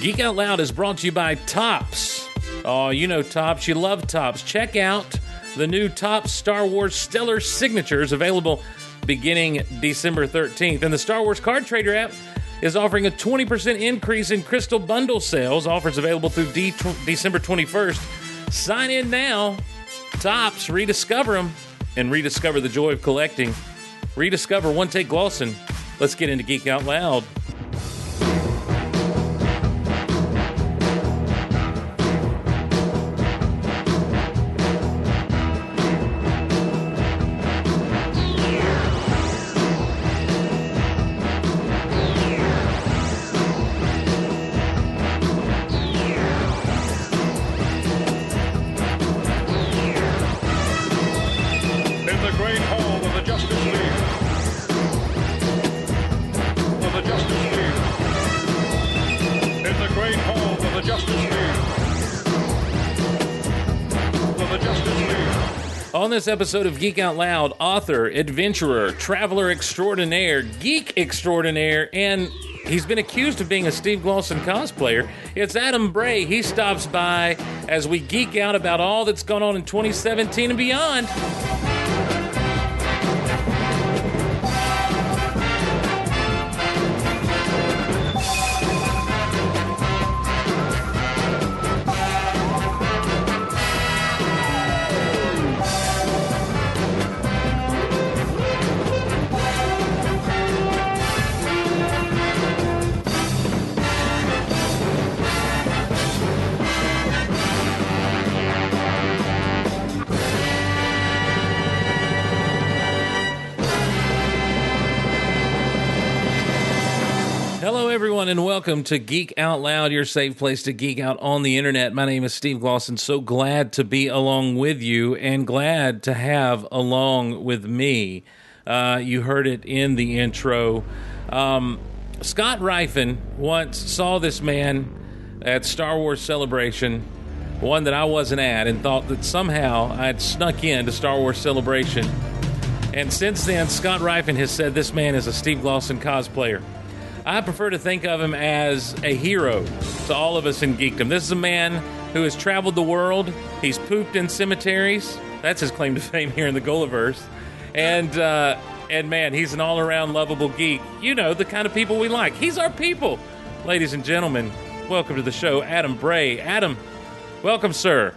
Geek Out Loud is brought to you by Topps. Oh, you know Topps. You love Topps. Check out the new Topps Star Wars Stellar Signatures available beginning December 13th. And the Star Wars Card Trader app is offering a 20% increase in Crystal Bundle sales. Offers available through D- December 21st. Sign in now. Topps, rediscover them, and rediscover the joy of collecting. Rediscover One Take Glosson. Let's get into Geek Out Loud. Episode of Geek Out Loud, author, adventurer, traveler extraordinaire, geek extraordinaire, and he's been accused of being a Steve Glosson cosplayer. It's Adam Bray. He stops by as we geek out about all that's gone on in 2017 and beyond. Everyone, and welcome to Geek Out Loud, your safe place to geek out on the internet. My name is Steve Glosson. So glad to be along with you and glad to have along with me. Uh, you heard it in the intro. Um, Scott Rifen once saw this man at Star Wars Celebration, one that I wasn't at, and thought that somehow I'd snuck in to Star Wars Celebration. And since then, Scott Rifen has said this man is a Steve Glosson cosplayer. I prefer to think of him as a hero to all of us in geekdom. This is a man who has traveled the world. He's pooped in cemeteries. That's his claim to fame here in the Gulliverse. And uh, and man, he's an all-around lovable geek. You know the kind of people we like. He's our people, ladies and gentlemen. Welcome to the show, Adam Bray. Adam, welcome, sir.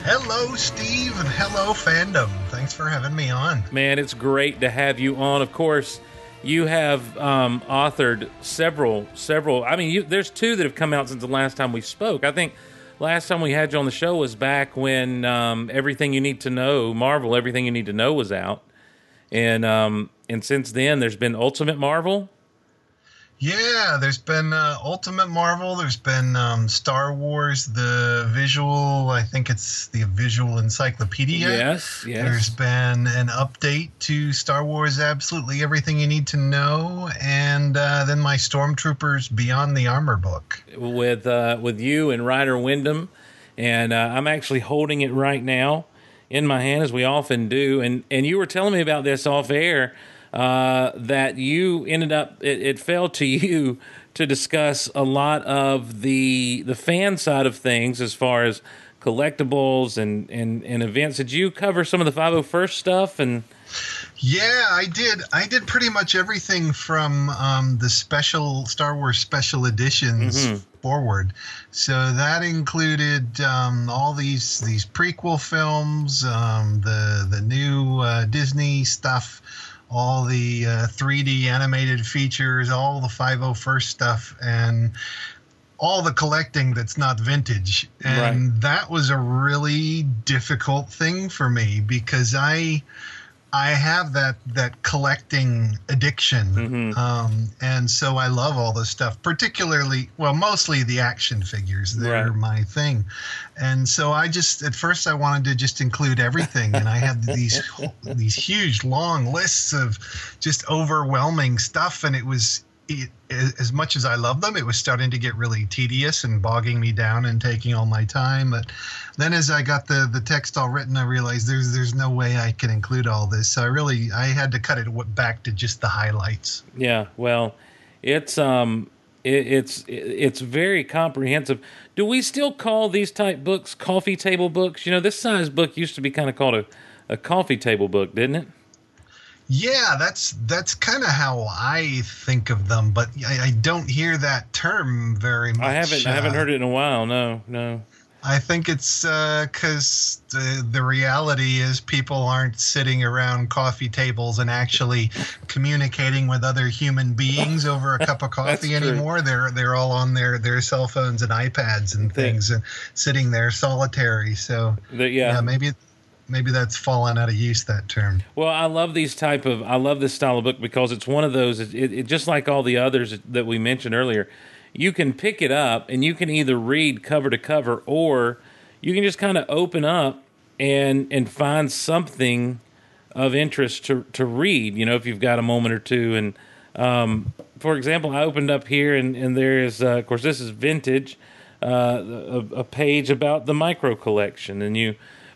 Hello, Steve, and hello, fandom. Thanks for having me on. Man, it's great to have you on. Of course, you have um, authored several, several. I mean, you, there's two that have come out since the last time we spoke. I think last time we had you on the show was back when um, everything you need to know, Marvel, everything you need to know was out, and um, and since then there's been Ultimate Marvel. Yeah, there's been uh, Ultimate Marvel. There's been um, Star Wars, the visual. I think it's the visual encyclopedia. Yes, yes. There's been an update to Star Wars, absolutely everything you need to know, and uh, then my Stormtroopers Beyond the Armor book. with uh, with you and Ryder Windham, and uh, I'm actually holding it right now in my hand as we often do. And and you were telling me about this off air uh, that you ended up it, it fell to you to discuss a lot of the the fan side of things as far as collectibles and and, and events. Did you cover some of the 501st stuff and Yeah, I did. I did pretty much everything from um, the special Star Wars special editions Mhm. forward. So that included um, all these these prequel films, um, the the new uh, Disney stuff, all the uh, 3D animated features, all the 501st stuff, and all the collecting that's not vintage. And that was a really difficult thing for me because I I have that that collecting addiction, Mhm. um, and so I love all this stuff. Particularly, well, mostly the action figures. They're Right. my thing, and so I just at first I wanted to just include everything, and I had these these huge long lists of just overwhelming stuff, and it was. It, as much as I love them, it was starting to get really tedious and bogging me down and taking all my time. But then, as I got the, the text all written, I realized there's there's no way I can include all this. So I really I had to cut it back to just the highlights. Yeah, well, it's um it, it's it's very comprehensive. Do we still call these type books coffee table books? You know, this size book used to be kind of called a, a coffee table book, didn't it? Yeah, that's that's kind of how I think of them, but I, I, don't hear that term very much. I haven't uh, I haven't heard it in a while. No, no. I think it's because uh, the the reality is people aren't sitting around coffee tables and actually communicating with other human beings over a cup of coffee anymore. They're they're all on their, their cell phones and iPads and things and sitting there solitary. So the, yeah. yeah, maybe maybe that's fallen out of use that term well i love these type of i love this style of book because it's one of those it, it, just like all the others that we mentioned earlier you can pick it up and you can either read cover to cover or you can just kind of open up and and find something of interest to to read. You know, if you've got a moment or two. And um, for example, I opened up here and and there is, uh, of course, this is vintage. Uh, a, a, page about the micro collection, and you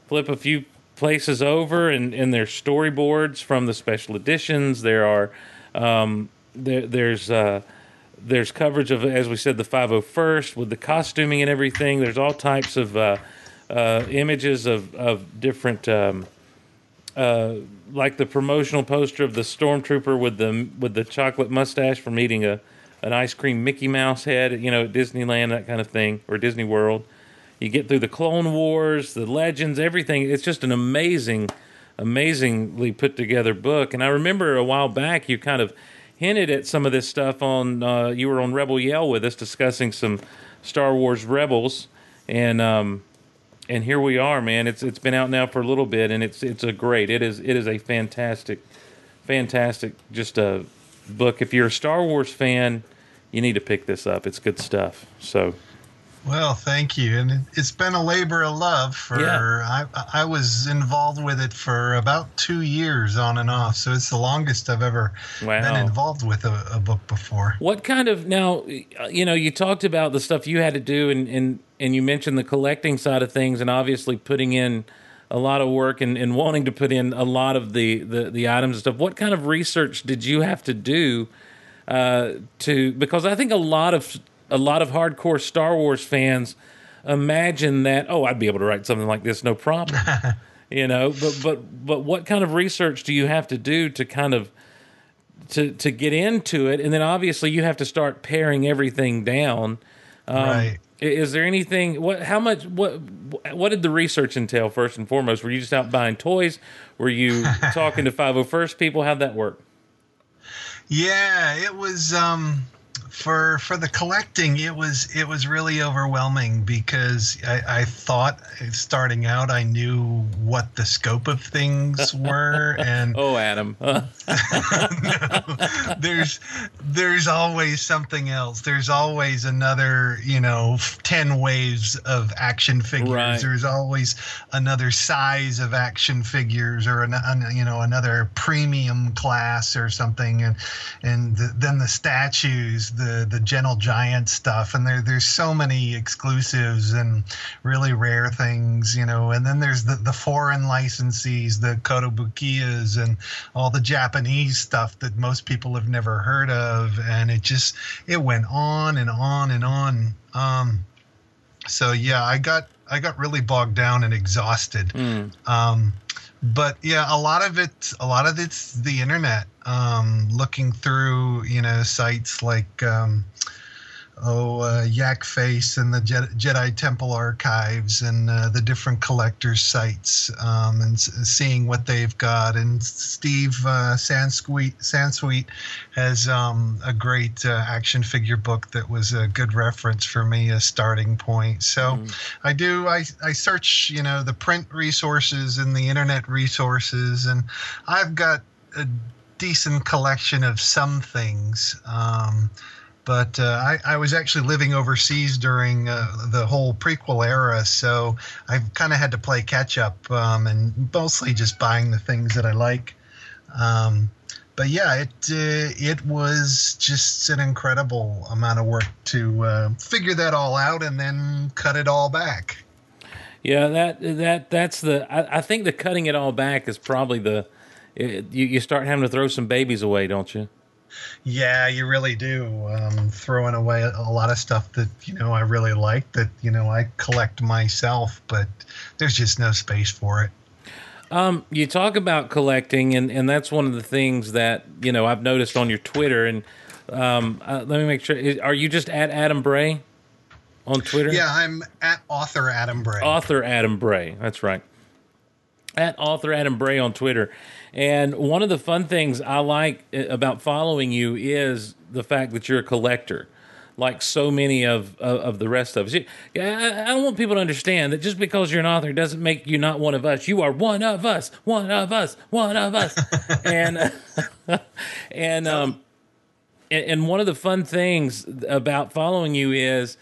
flip a few places over, and, and there's storyboards from the special editions. There are um, there, there's uh, there's coverage of, as we said, the 501st with the costuming and everything. There's all types of uh, uh, images of, of different, um, uh, like the promotional poster of the stormtrooper with the with the chocolate mustache from eating a an ice cream Mickey Mouse head, you know, at Disneyland, that kind of thing, or Disney World. You get through the Clone Wars, the Legends, everything. It's just an amazing, amazingly put together book. And I remember a while back you kind of hinted at some of this stuff on. Uh, you were on Rebel Yell with us discussing some Star Wars Rebels, and um, and here we are, man. It's it's been out now for a little bit, and it's it's a great. It is it is a fantastic, fantastic, just a book. If you're a Star Wars fan, you need to pick this up. It's good stuff. So well, thank you, and it's been a labor of love. For yeah. I, I was involved with it for about two years on and off, so it's the longest I've ever wow. been involved with a, a, book before. What kind of now? You know, you talked about the stuff you had to do, and and and you mentioned the collecting side of things, and obviously putting in a lot of work and, and wanting to put in a lot of the, the the items and stuff. What kind of research did you have to do? Uh, to because I think a lot of a lot of hardcore Star Wars fans imagine that oh I'd be able to write something like this no problem. You know but but but what kind of research do you have to do to kind of to to get into it? And then obviously you have to start paring everything down. Um, right. is there anything what how much what what did the research entail first and foremost? Were you just out buying toys? Were you talking to 501st people? How'd that work? Yeah it was um for for the collecting it was it was really overwhelming because I, I thought starting out I knew what the scope of things were and oh Adam. No, there's there's always something else. There's always another you know 10 waves of action figures. Right. there's always another size of action figures or an, an, you know another premium class or something. And and the, then the statues the the Gentle Giant stuff, and there there's so many exclusives and really rare things, you know. And then there's the the foreign licensees, the Kotobukiyas, and all the Japanese stuff that most people have never heard of, and it just it went on and on and on. Um, so yeah, I got I got really bogged down and exhausted. Mm. Um, but yeah, a lot of it, a lot of it's the internet. Um, looking through, you know, sites like um, oh uh, Yak Face and the Jedi, Temple archives and uh, the different collectors sites um, and s- seeing what they've got. And Steve uh, Sansweet Sansweet has um, a great uh, action figure book that was a good reference for me, a starting point. So mm. I do I I search you know the print resources and the internet resources, and I've got a decent collection of some things. Um, but uh, I, I, was actually living overseas during uh, the whole prequel era, so I kind of had to play catch up um, and mostly just buying the things that I like. Um, but yeah, it uh, it was just an incredible amount of work to uh, figure that all out and then cut it all back. Yeah, that that that's the. I, I think the cutting it all back is probably the. It, you, you start having to throw some babies away, don't you? Yeah, you really do. Um, throwing away a lot of stuff that you know I really like that you know I collect myself, but there's just no space for it. Um, you talk about collecting, and, and that's one of the things that you know I've noticed on your Twitter. And um, uh, let me make sure: are you just at Adam Bray on Twitter? Yeah, I'm at author Adam Bray. Author Adam Bray. That's right. At author Adam Bray on Twitter. And one of the fun things I like uh, about following you is the fact that you're a collector like so many of of, of the rest of us. I, I want people to understand that just because you're an author doesn't make you not one of us. You are one of us, one of us, one of us, and and um and one of the fun things about following you is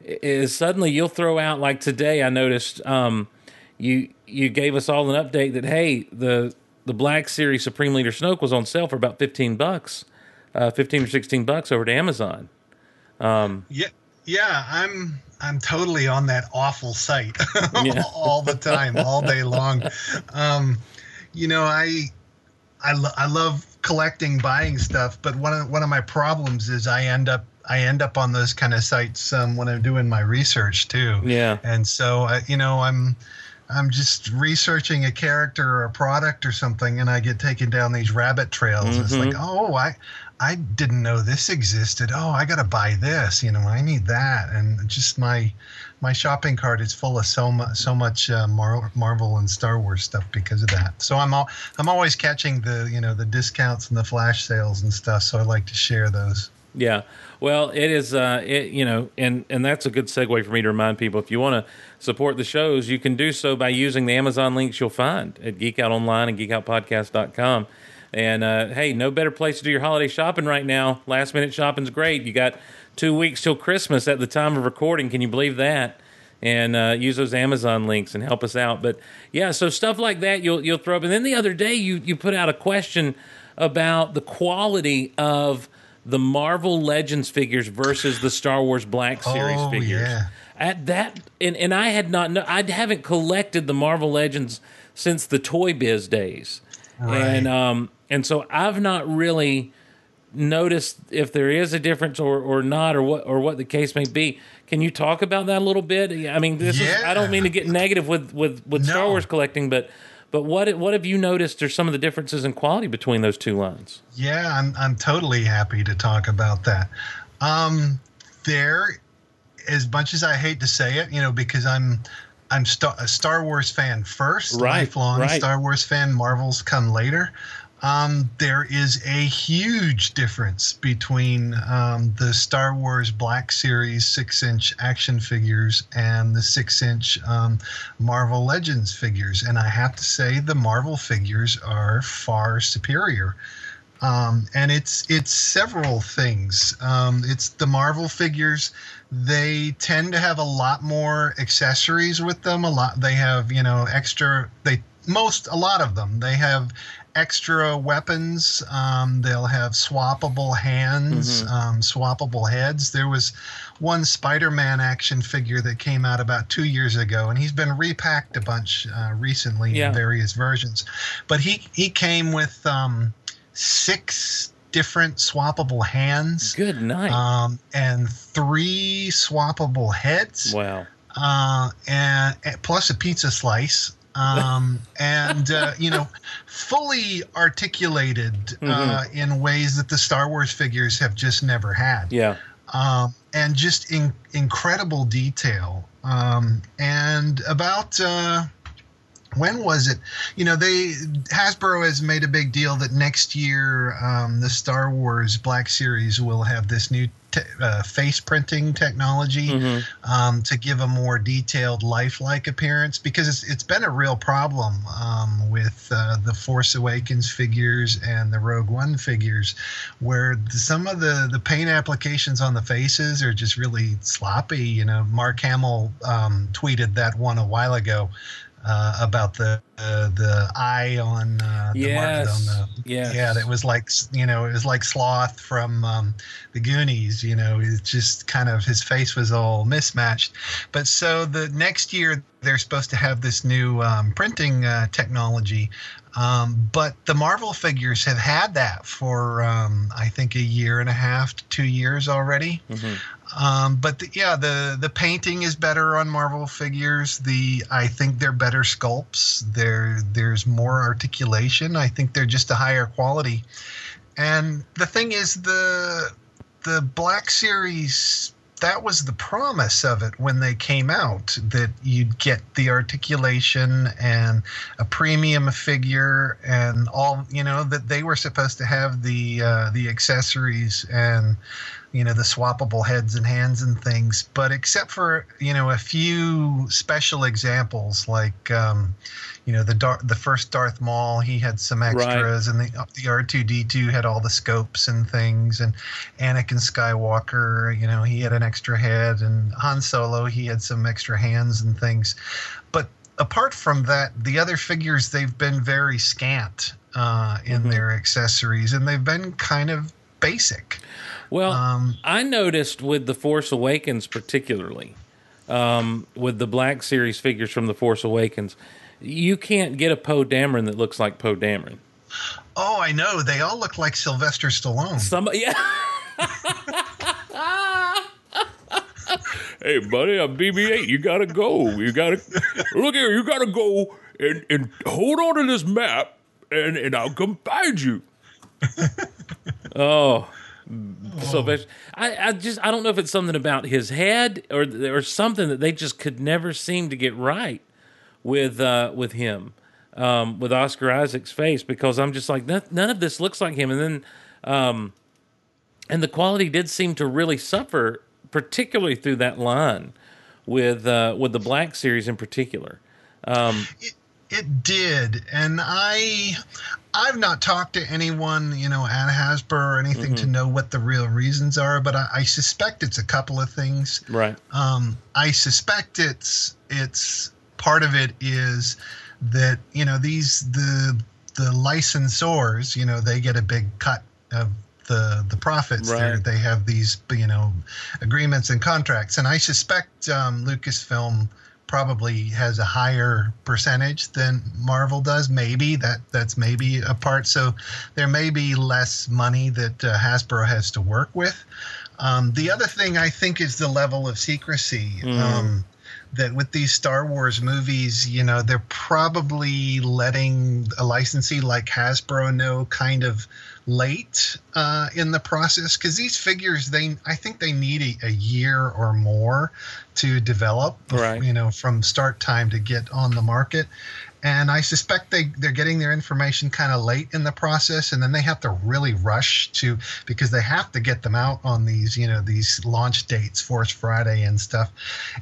is suddenly you'll throw out like today. I noticed um you you gave us all an update that hey the the Black Series Supreme Leader Snoke was on sale for about fifteen bucks, uh, fifteen or sixteen bucks over to Amazon. Um, yeah, yeah, I'm I'm totally on that awful site yeah. all the time, all day long. Um, you know, I I, lo- I love collecting, buying stuff, but one of one of my problems is I end up I end up on those kind of sites um, when I'm doing my research too. Yeah, and so I, you know I'm. I'm just researching a character or a product or something, and I get taken down these rabbit trails. Mm-hmm. It's like, oh, I, I didn't know this existed. Oh, I got to buy this. You know, I need that, and just my my shopping cart is full of so much so much uh, Mar- Marvel and Star Wars stuff because of that. So I'm all I'm always catching the you know the discounts and the flash sales and stuff. So I like to share those. Yeah, well, it is. Uh, it you know, and and that's a good segue for me to remind people if you want to support the shows, you can do so by using the Amazon links you'll find at Geek Out Online and GeekOutPodcast.com. And uh, hey, no better place to do your holiday shopping right now. Last minute shopping's great. You got two weeks till Christmas at the time of recording. Can you believe that? And uh, use those Amazon links and help us out. But yeah, so stuff like that you'll you'll throw up. And then the other day you you put out a question about the quality of the Marvel Legends figures versus the Star Wars Black Series oh, figures. Yeah. At that, and, and I had not, I haven't collected the Marvel Legends since the Toy Biz days, right. and um, and so I've not really noticed if there is a difference or, or not or what or what the case may be. Can you talk about that a little bit? I mean, this yeah. is I don't mean to get negative with with, with no. Star Wars collecting, but but what what have you noticed are some of the differences in quality between those two lines? Yeah, I'm I'm totally happy to talk about that. Um, there, as much as I hate to say it, you know, because I'm I'm Star, a Star Wars fan first, right, lifelong right. Star Wars fan. Marvels come later um, there is a huge difference between um, the Star Wars Black Series six inch action figures and the six inch um, Marvel Legends figures. And I have to say, the Marvel figures are far superior. Um, and it's it's several things. Um, it's the Marvel figures. They tend to have a lot more accessories with them. A lot. They have you know extra. They most a lot of them. They have extra weapons. Um, they'll have swappable hands, mm-hmm. um, swappable heads. There was one Spider-Man action figure that came out about two years ago, and he's been repacked a bunch uh, recently yeah. in various versions. But he he came with um, six different swappable hands. Good night. Um, and three swappable heads. Wow. Uh, and, and plus a pizza slice um, and uh, you know, fully articulated uh, mm-hmm. in ways that the Star Wars figures have just never had. Yeah, um, and just in incredible detail. Um, and about uh, when was it? You know, they Hasbro has made a big deal that next year um, the Star Wars Black Series will have this new te- uh, face printing technology mm-hmm. um, to give a more detailed, lifelike appearance because it's, it's been a real problem um, with uh, the Force Awakens figures and the Rogue One figures, where some of the the paint applications on the faces are just really sloppy. You know, Mark Hamill um, tweeted that one a while ago uh, about the uh, the eye on uh, the yes. on the yes. yeah that was like you know it was like sloth from um, the Goonies you know it's just kind of his face was all mismatched but so the next year they're supposed to have this new um, printing uh, technology Um, but the Marvel figures have had that for um, I think a year and a half to two years already. Um, but the, yeah, the the painting is better on Marvel figures. The I think they're better sculpts. There there's more articulation. I think they're just a higher quality. And the thing is the the Black Series that was the promise of it when they came out that you'd get the articulation and a premium figure and all you know that they were supposed to have the uh, the accessories and you know the swappable heads and hands and things. But except for you know a few special examples like um, you know the Dar- the first Darth Maul he had some extras and the the R2D2 had all the scopes and things and Anakin Skywalker you know he had an extra head and Han Solo he had some extra hands and things. But apart from that the other figures they've been very scant uh, in their accessories and they've been kind of basic. Well, Um, I noticed with the Force Awakens, particularly um, with the Black Series figures from the Force Awakens, you can't get a Poe Dameron that looks like Poe Dameron. oh I know they all look like Sylvester Stallone Some, yeah. hey, buddy, I'm BB-8. You gotta go. You gotta look here. You gotta go and, and hold on to this map, and and I'll come find you. oh, Sylvester. I, I just I don't know if it's something about his head or or something that they just could never seem to get right with uh, with him. Um, with Oscar Isaac's face, because I'm just like none, of this looks like him, and then um, and the quality did seem to really suffer, particularly through that line with uh, with the Black Series in particular. It, it did, and I, I've not talked to anyone, you know, at Hasbro or anything to know what the real reasons are, but I, I suspect it's a couple of things. Right. Um, I suspect it's it's part of it is that you know these the the licensors, you know, they get a big cut of the the profits. They're- Right. They have these you know agreements and contracts, and I suspect um, Lucasfilm probably has a higher percentage than Marvel does. Maybe that that's maybe a part. So there may be less money that uh, Hasbro has to work with. Um, the other thing I think is the level of secrecy. Um, that with these Star Wars movies, you know, they're probably letting a licensee like Hasbro know kind of late uh, in the process because these figures, they I think they need a, a year or more to develop, Right. you know, from start time to get on the market. And I suspect they, they're getting their information kind of late in the process, and then they have to really rush to because they have to get them out on these, you know, these launch dates, Force Friday and stuff.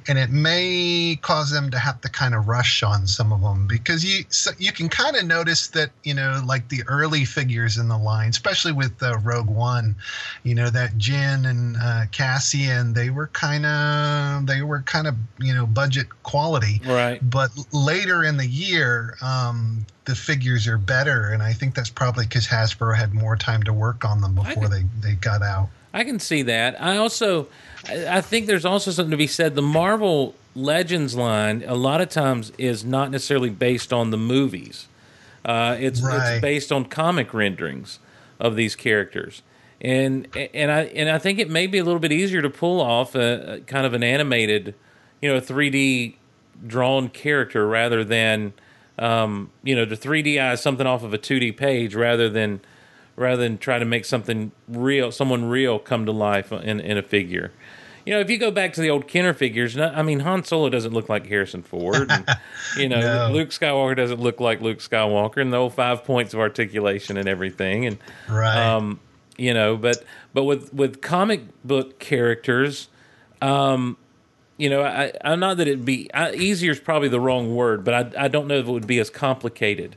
And it may cause them to have to kind of rush on some of them because you so you can kind of notice that you know, like the early figures in the line, especially with uh, Rogue One, you know, that Jyn and uh, Cassian, they were kind of they were kind of you know budget quality Right. but later in the year um, the figures are better and i think that's probably because hasbro had more time to work on them before they, they got out I can see that. I also, I I think there's also something to be said. The Marvel Legends line, a lot of times, is not necessarily based on the movies. Uh, it's Right. it's based on comic renderings of these characters, and and I and I think it may be a little bit easier to pull off a, a kind of an animated, you know, a 3D drawn character rather than, um, you know, to 3D is something off of a 2D page rather than rather than try to make something real, someone real come to life in, in a figure. You know, if you go back to the old Kenner figures, I mean, Han Solo doesn't look like Harrison Ford. And, you know, No. Luke Skywalker doesn't look like Luke Skywalker, and the old five points of articulation and everything. And right um, you know, but but with with comic book characters, um, you know, I, I'm not that it'd be I, easier is probably the wrong word, but I I don't know if it would be as complicated,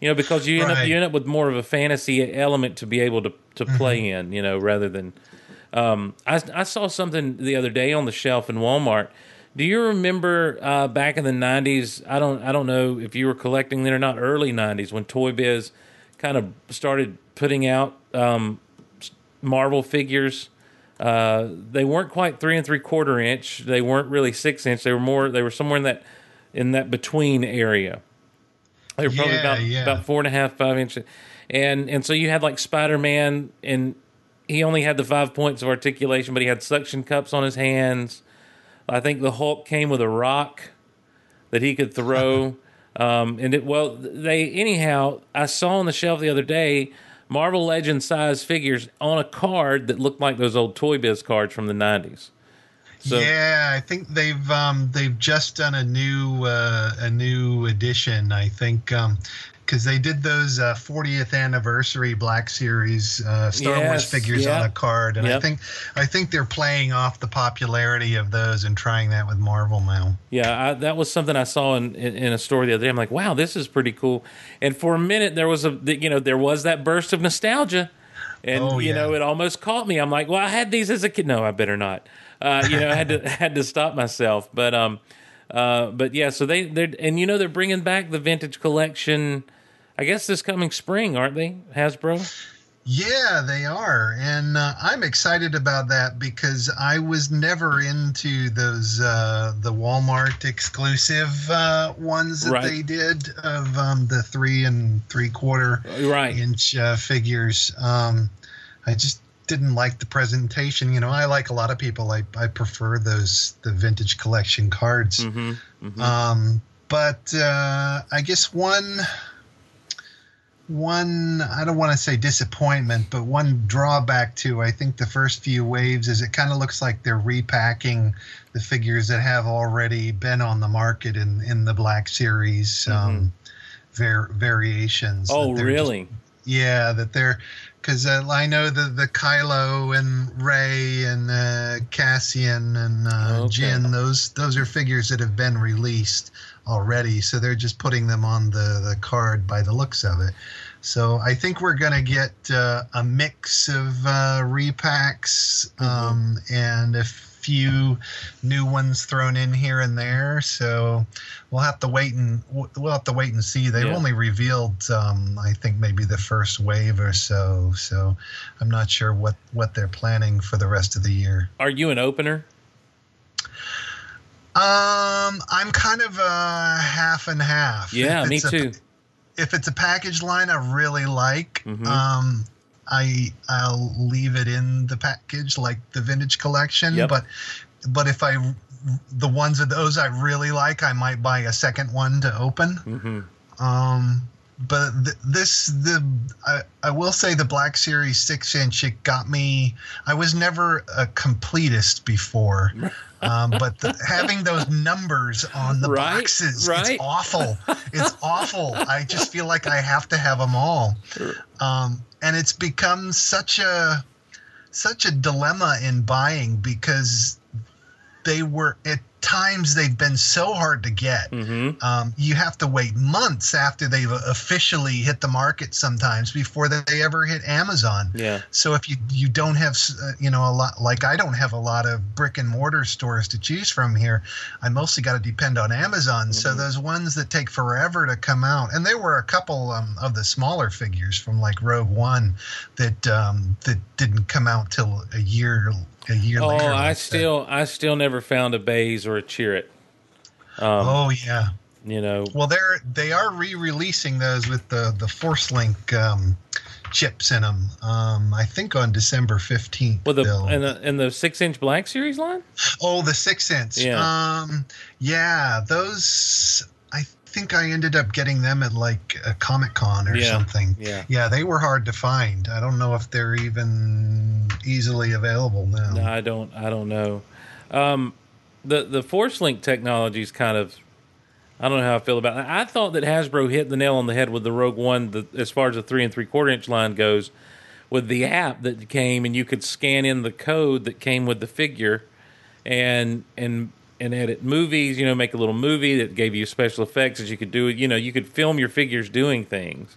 you know, because you end up you end up with more of a fantasy element to be able to to play in, you know, rather than. Um, I I saw something the other day on the shelf in Walmart. Do you remember uh, back in the '90s? I don't I don't know if you were collecting then or not. Early '90s when Toy Biz kind of started putting out um, Marvel figures. Uh, they weren't quite three and three quarter inch. They weren't really six inch. They were more. They were somewhere in that in that between area. They were probably Yeah, about yeah. about four and a half, five inches, and and so you had like Spider Man, and he only had the five points of articulation, but he had suction cups on his hands. I think the Hulk came with a rock that he could throw. um, and it well, they anyhow. I saw on the shelf the other day Marvel Legends size figures on a card that looked like those old Toy Biz cards from the nineties. So yeah, I think they've um, they've just done a new uh, a new edition. I think because they did those uh, 40th anniversary Black Series uh, Star Wars figures yeah. on a card, and I think I think they're playing off the popularity of those and trying that with Marvel now. Yeah, I, that was something I saw in, in, in a story the other day. I'm like, wow, this is pretty cool. And for a minute, there was a you know there was that burst of nostalgia, and Oh, you know it almost caught me. I'm like, well, I had these as a kid. No, I better not. Uh, you know, I had to had to stop myself. But um, uh, but yeah, so they they and you know they're bringing back the vintage collection. I guess this coming spring, aren't they, Hasbro? Yeah, they are, and uh, I'm excited about that because I was never into those uh, the Walmart exclusive uh, ones that Right. they did of um, the three and three quarter Right. inch uh, figures. Um, I just didn't like the presentation. You know, I like a lot of people. I I prefer those the vintage collection cards. Mm-hmm. Um, but uh, I guess one one I don't want to say disappointment, but one drawback to I think the first few waves is it kind of looks like they're repacking the figures that have already been on the market in in the Black Series um, variations. Mm-hmm. Oh, that they're really? just- yeah, that they're because uh, I know the the Kylo and Rey and uh, Cassian and uh, Okay. Jyn. Those those are figures that have been released already, so they're just putting them on the the card by the looks of it. So I think we're gonna get uh, a mix of uh, repacks um, and a few new ones thrown in here and there. So we'll have to wait and we'll have to wait and see. They've Yeah. only revealed, um, I think, maybe the first wave or so. So I'm not sure what what they're planning for the rest of the year. Are you an opener? Um, I'm kind of a half and half. Yeah, me a- too. if it's a package line I really like, Mhm. um, I I'll leave it in the package like the vintage collection. Yep. But but if I the ones of those I really like, I might buy a second one to open. Mm-hmm. Um, but th- this the I, I will say the Black Series six inch it got me. I was never a completist before, um, but the, having those numbers on the Right, boxes right. it's awful. It's awful. I just feel like I have to have them all, um, and it's become such a such a dilemma in buying because they were at times they've been so hard to get Mm-hmm. um, you have to wait months after they've officially hit the market sometimes before they ever hit Amazon. Yeah. So if you you don't have uh, you know a lot like I don't have a lot of brick and mortar stores to choose from here, I mostly got to depend on Amazon. So Mm-hmm. those ones that take forever to come out, and there were a couple um, of the smaller figures from like Rogue One that um, that didn't come out till a year a year Oh, later. I like that. still, I still never found a Baze or a Chirrut. Um, Oh yeah. You know, Well, they're they are re-releasing those with the the Force Link um, chips in them. Um, I think on December fifteenth. with the and the and the six inch Black Series line. oh, the six inch. Yeah. Um, yeah, those. I think I ended up getting them at like a Comic Con or Yeah, something. yeah. Yeah, they were hard to find. I don't know if they're even easily available now. No, I don't. I don't know. Um, the the Force Link technology is kind of. I don't know how I feel about it. I thought that Hasbro hit the nail on the head with the Rogue One, the, as far as the three and three quarter inch line goes, with the app that came and you could scan in the code that came with the figure, and and and edit movies. You know, make a little movie that gave you special effects that you could do. You know, you could film your figures doing things.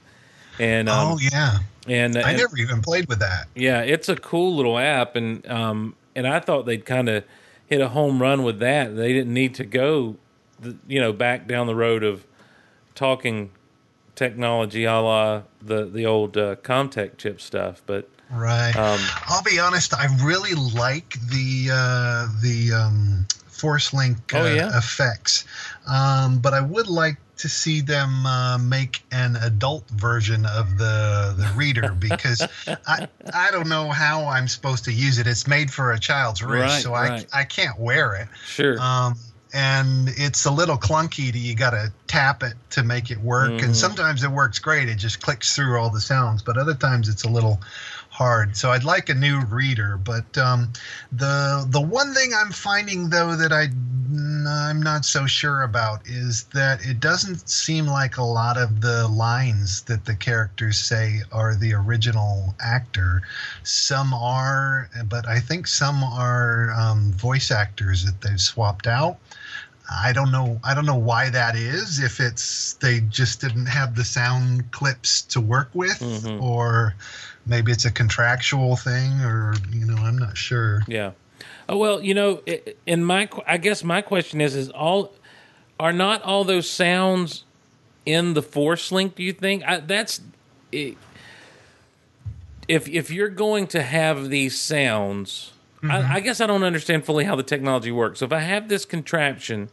And um, oh yeah, and, I and never even played with that. yeah, it's a cool little app, and um, and I thought they'd kind of hit a home run with that. They didn't need to go, the, you know, back down the road of talking technology a la the the old uh, CommTech chip stuff. But Right. Um, I'll be honest. I really like the uh, the um, Force Link uh, Oh, yeah? effects, um, but I would like to see them uh, make an adult version of the the reader because I I don't know how I'm supposed to use it. It's made for a child's wrist, Right, so right. I I can't wear it. Sure. Um, and it's a little clunky. To, you got to tap it to make it work. Mhm. And sometimes it works great. It just clicks through all the sounds. But other times it's a little hard. So I'd like a new reader. But um, the the one thing I'm finding though that I I'm not so sure about is that it doesn't seem like a lot of the lines that the characters say are the original actor. Some are, but I think some are um, voice actors that they've swapped out. I don't know. I don't know why that is. If it's they just didn't have the sound clips to work with, Mhm. or maybe it's a contractual thing, or you know, I'm not sure. Yeah. Oh well, you know, in my, I guess my question is: is all are not all those sounds in the Force Link? Do you think I, that's i if if you're going to have these sounds? I, I guess I don't understand fully how the technology works. So if I have this contraption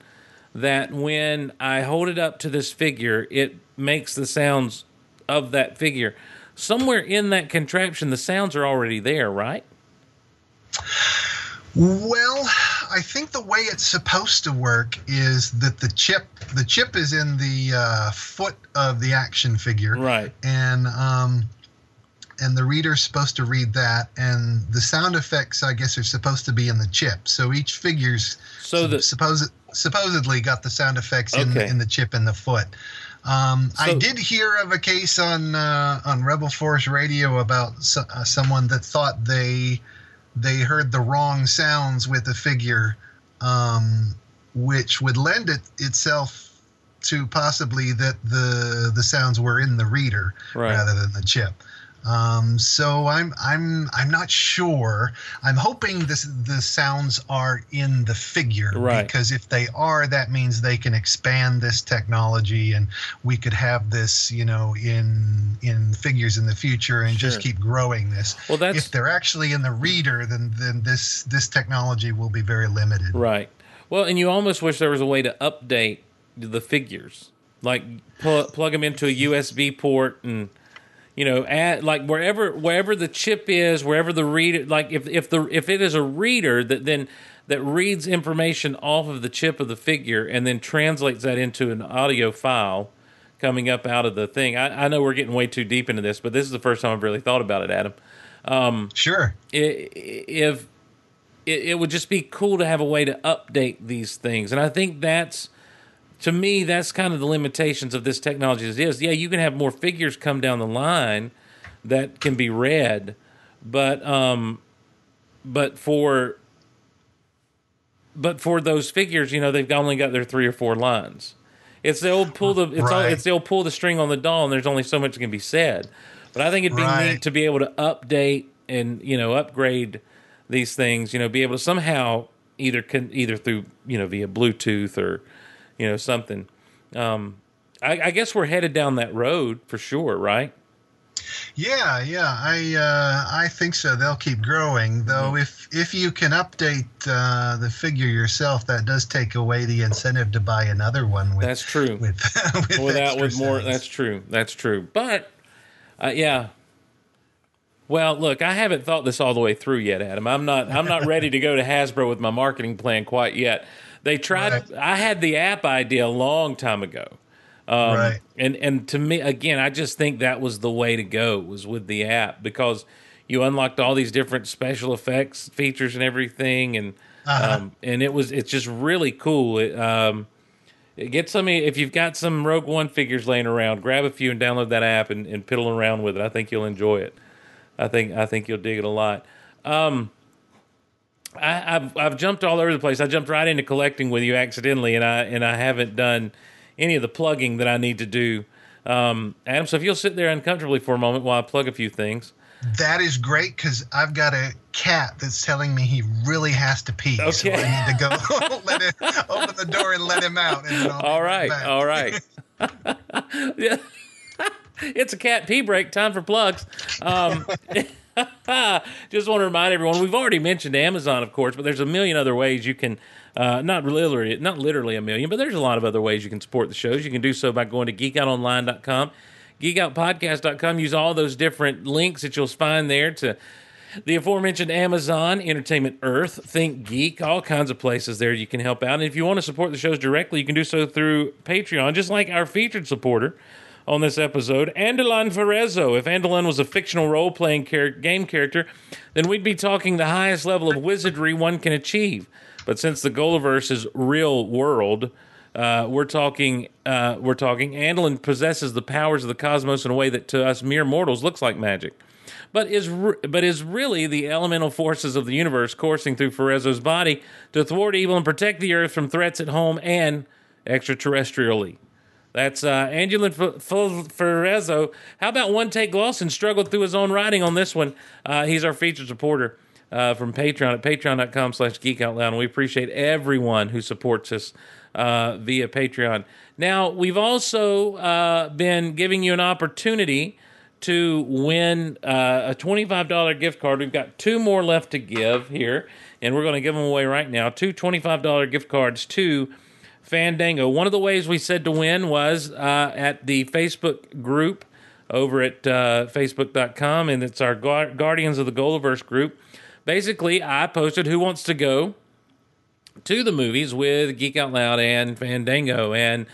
that when I hold it up to this figure, it makes the sounds of that figure. Somewhere in that contraption, the sounds are already there, right? Well, I think the way it's supposed to work is that the chip the chip is in the uh, foot of the action figure, Right. and um, and the reader's supposed to read that, and the sound effects, I guess, are supposed to be in the chip. So each figure's So the- supposed supposedly got the sound effects in Okay. in the chip in the foot. Um, I did hear of a case on uh, on Rebel Force Radio about so, uh, someone that thought they they heard the wrong sounds with the figure, um, which would lend it itself to possibly that the the sounds were in the reader Right. rather than the chip. Um, so I'm I'm I'm not sure. I'm hoping this the sounds are in the figure Right. because if they are, that means they can expand this technology and we could have this, you know, in in figures in the future and just keep growing this. Well, that's if they're actually in the reader, then then this this technology will be very limited. Right. Well, and you almost wish there was a way to update the figures, like pl- plug them into a USB port and you know add like wherever wherever the chip is, wherever the reader like if if the if it is a reader that then that reads information off of the chip of the figure and then translates that into an audio file coming up out of the thing. I, I know we're getting way too deep into this, but this is the first time I've really thought about it, Adam Um, Sure. i- if it, it would just be cool to have a way to update these things and i think that's to me that's kind of the limitations of this technology as it is yeah you can have more figures come down the line that can be read but um but for but for those figures you know they've only got their three or four lines it's the old pull the it's, all, Right. it's the old pull the string on the doll and there's only so much that can be said but i think it'd be Right. neat to be able to update and you know upgrade these things you know be able to somehow either can either through you know via bluetooth or you know something um I, I guess we're headed down that road for sure right Yeah, yeah, I uh, I think so. They'll keep growing, though. Mm-hmm. If if you can update uh, the figure yourself, that does take away the incentive to buy another one. With, that's true with, with without with more that's true that's true but uh, yeah well look i haven't thought this all the way through yet adam i'm not i'm not ready to go to hasbro with my marketing plan quite yet they tried Right. i had the app idea a long time ago um, right. and and to me again i just think that was the way to go was with the app because you unlocked all these different special effects features and everything and Uh-huh. um, and it was it's just really cool it, um, get some if you've got some rogue one figures laying around grab a few and download that app and, and piddle around with it i think you'll enjoy it i think i think you'll dig it a lot um I, I've I've jumped all over the place. I jumped right into collecting with you accidentally, and I and I haven't done any of the plugging that I need to do. Um, Adam, so if you'll sit there uncomfortably for a moment while I plug a few things. That is great because I've got a cat that's telling me he really has to pee. So Okay. I need to go let him open the door and let him out. And then I'll be All right all right. yeah. it's a cat pee break. Time for plugs. Um, Just want to remind everyone we've already mentioned Amazon, of course, but there's a million other ways you can. Uh, not literally, not literally a million, but there's a lot of other ways you can support the shows. You can do so by going to geekoutonline.com, geekoutpodcast.com. Use all those different links that you'll find there to the aforementioned Amazon, Entertainment Earth, Think Geek, all kinds of places there you can help out. And if you want to support the shows directly, you can do so through Patreon, just like our featured supporter on this episode, Andelon Ferrezo. If Andelon was a fictional role playing char- game character, then we'd be talking the highest level of wizardry one can achieve. But since the Golaverse is real world, uh, we're talking. Uh, we're talking. Andelon possesses the powers of the cosmos in a way that to us mere mortals looks like magic, but is re- but is really the elemental forces of the universe coursing through Ferrezo's body to thwart evil and protect the Earth from threats at home and extraterrestrially. That's uh, Angelin Ferrezo. How about one take Lawson struggled through his own writing on this one? Uh, he's our featured supporter uh, from Patreon at patreon.com slash geek out loud. And we appreciate everyone who supports us uh, via Patreon. Now, we've also uh, been giving you an opportunity to win uh, a $25 gift card. We've got two more left to give here, and we're going to give them away right now. Two $25 gift cards to Fandango. One of the ways we said to win was uh, at the Facebook group over at uh, facebook.com, and it's our Guardians of the Golaverse group basically, I posted who wants to go to the movies with Geek Out Loud and Fandango. And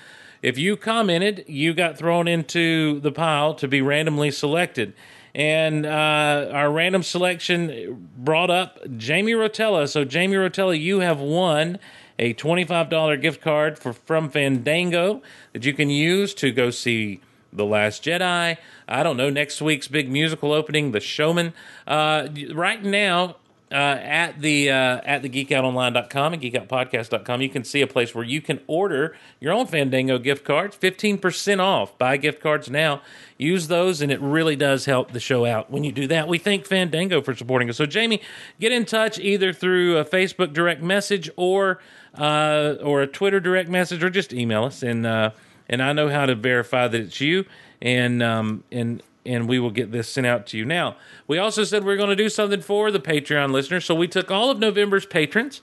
if you commented, you got thrown into the pile to be randomly selected. And uh, our random selection brought up Jamie Rotella. So, Jamie Rotella, you have won a $25 gift card for, from Fandango that you can use to go see The Last Jedi. I don't know, next week's big musical opening, The Showman. Uh, right now, uh, at the uh, at the geekoutonline.com and geekoutpodcast.com you can see a place where you can order your own fandango gift cards. 15% off. Buy gift cards now. Use those and it really does help the show out. When you do that we thank fandango for supporting us. So jamie get in touch either through a facebook direct message or uh, or a twitter direct message or just email us and uh, and i know how to verify that it's you and um, and and we will get this sent out to you. Now, we also said we are going to do something for the Patreon listeners, so we took all of November's patrons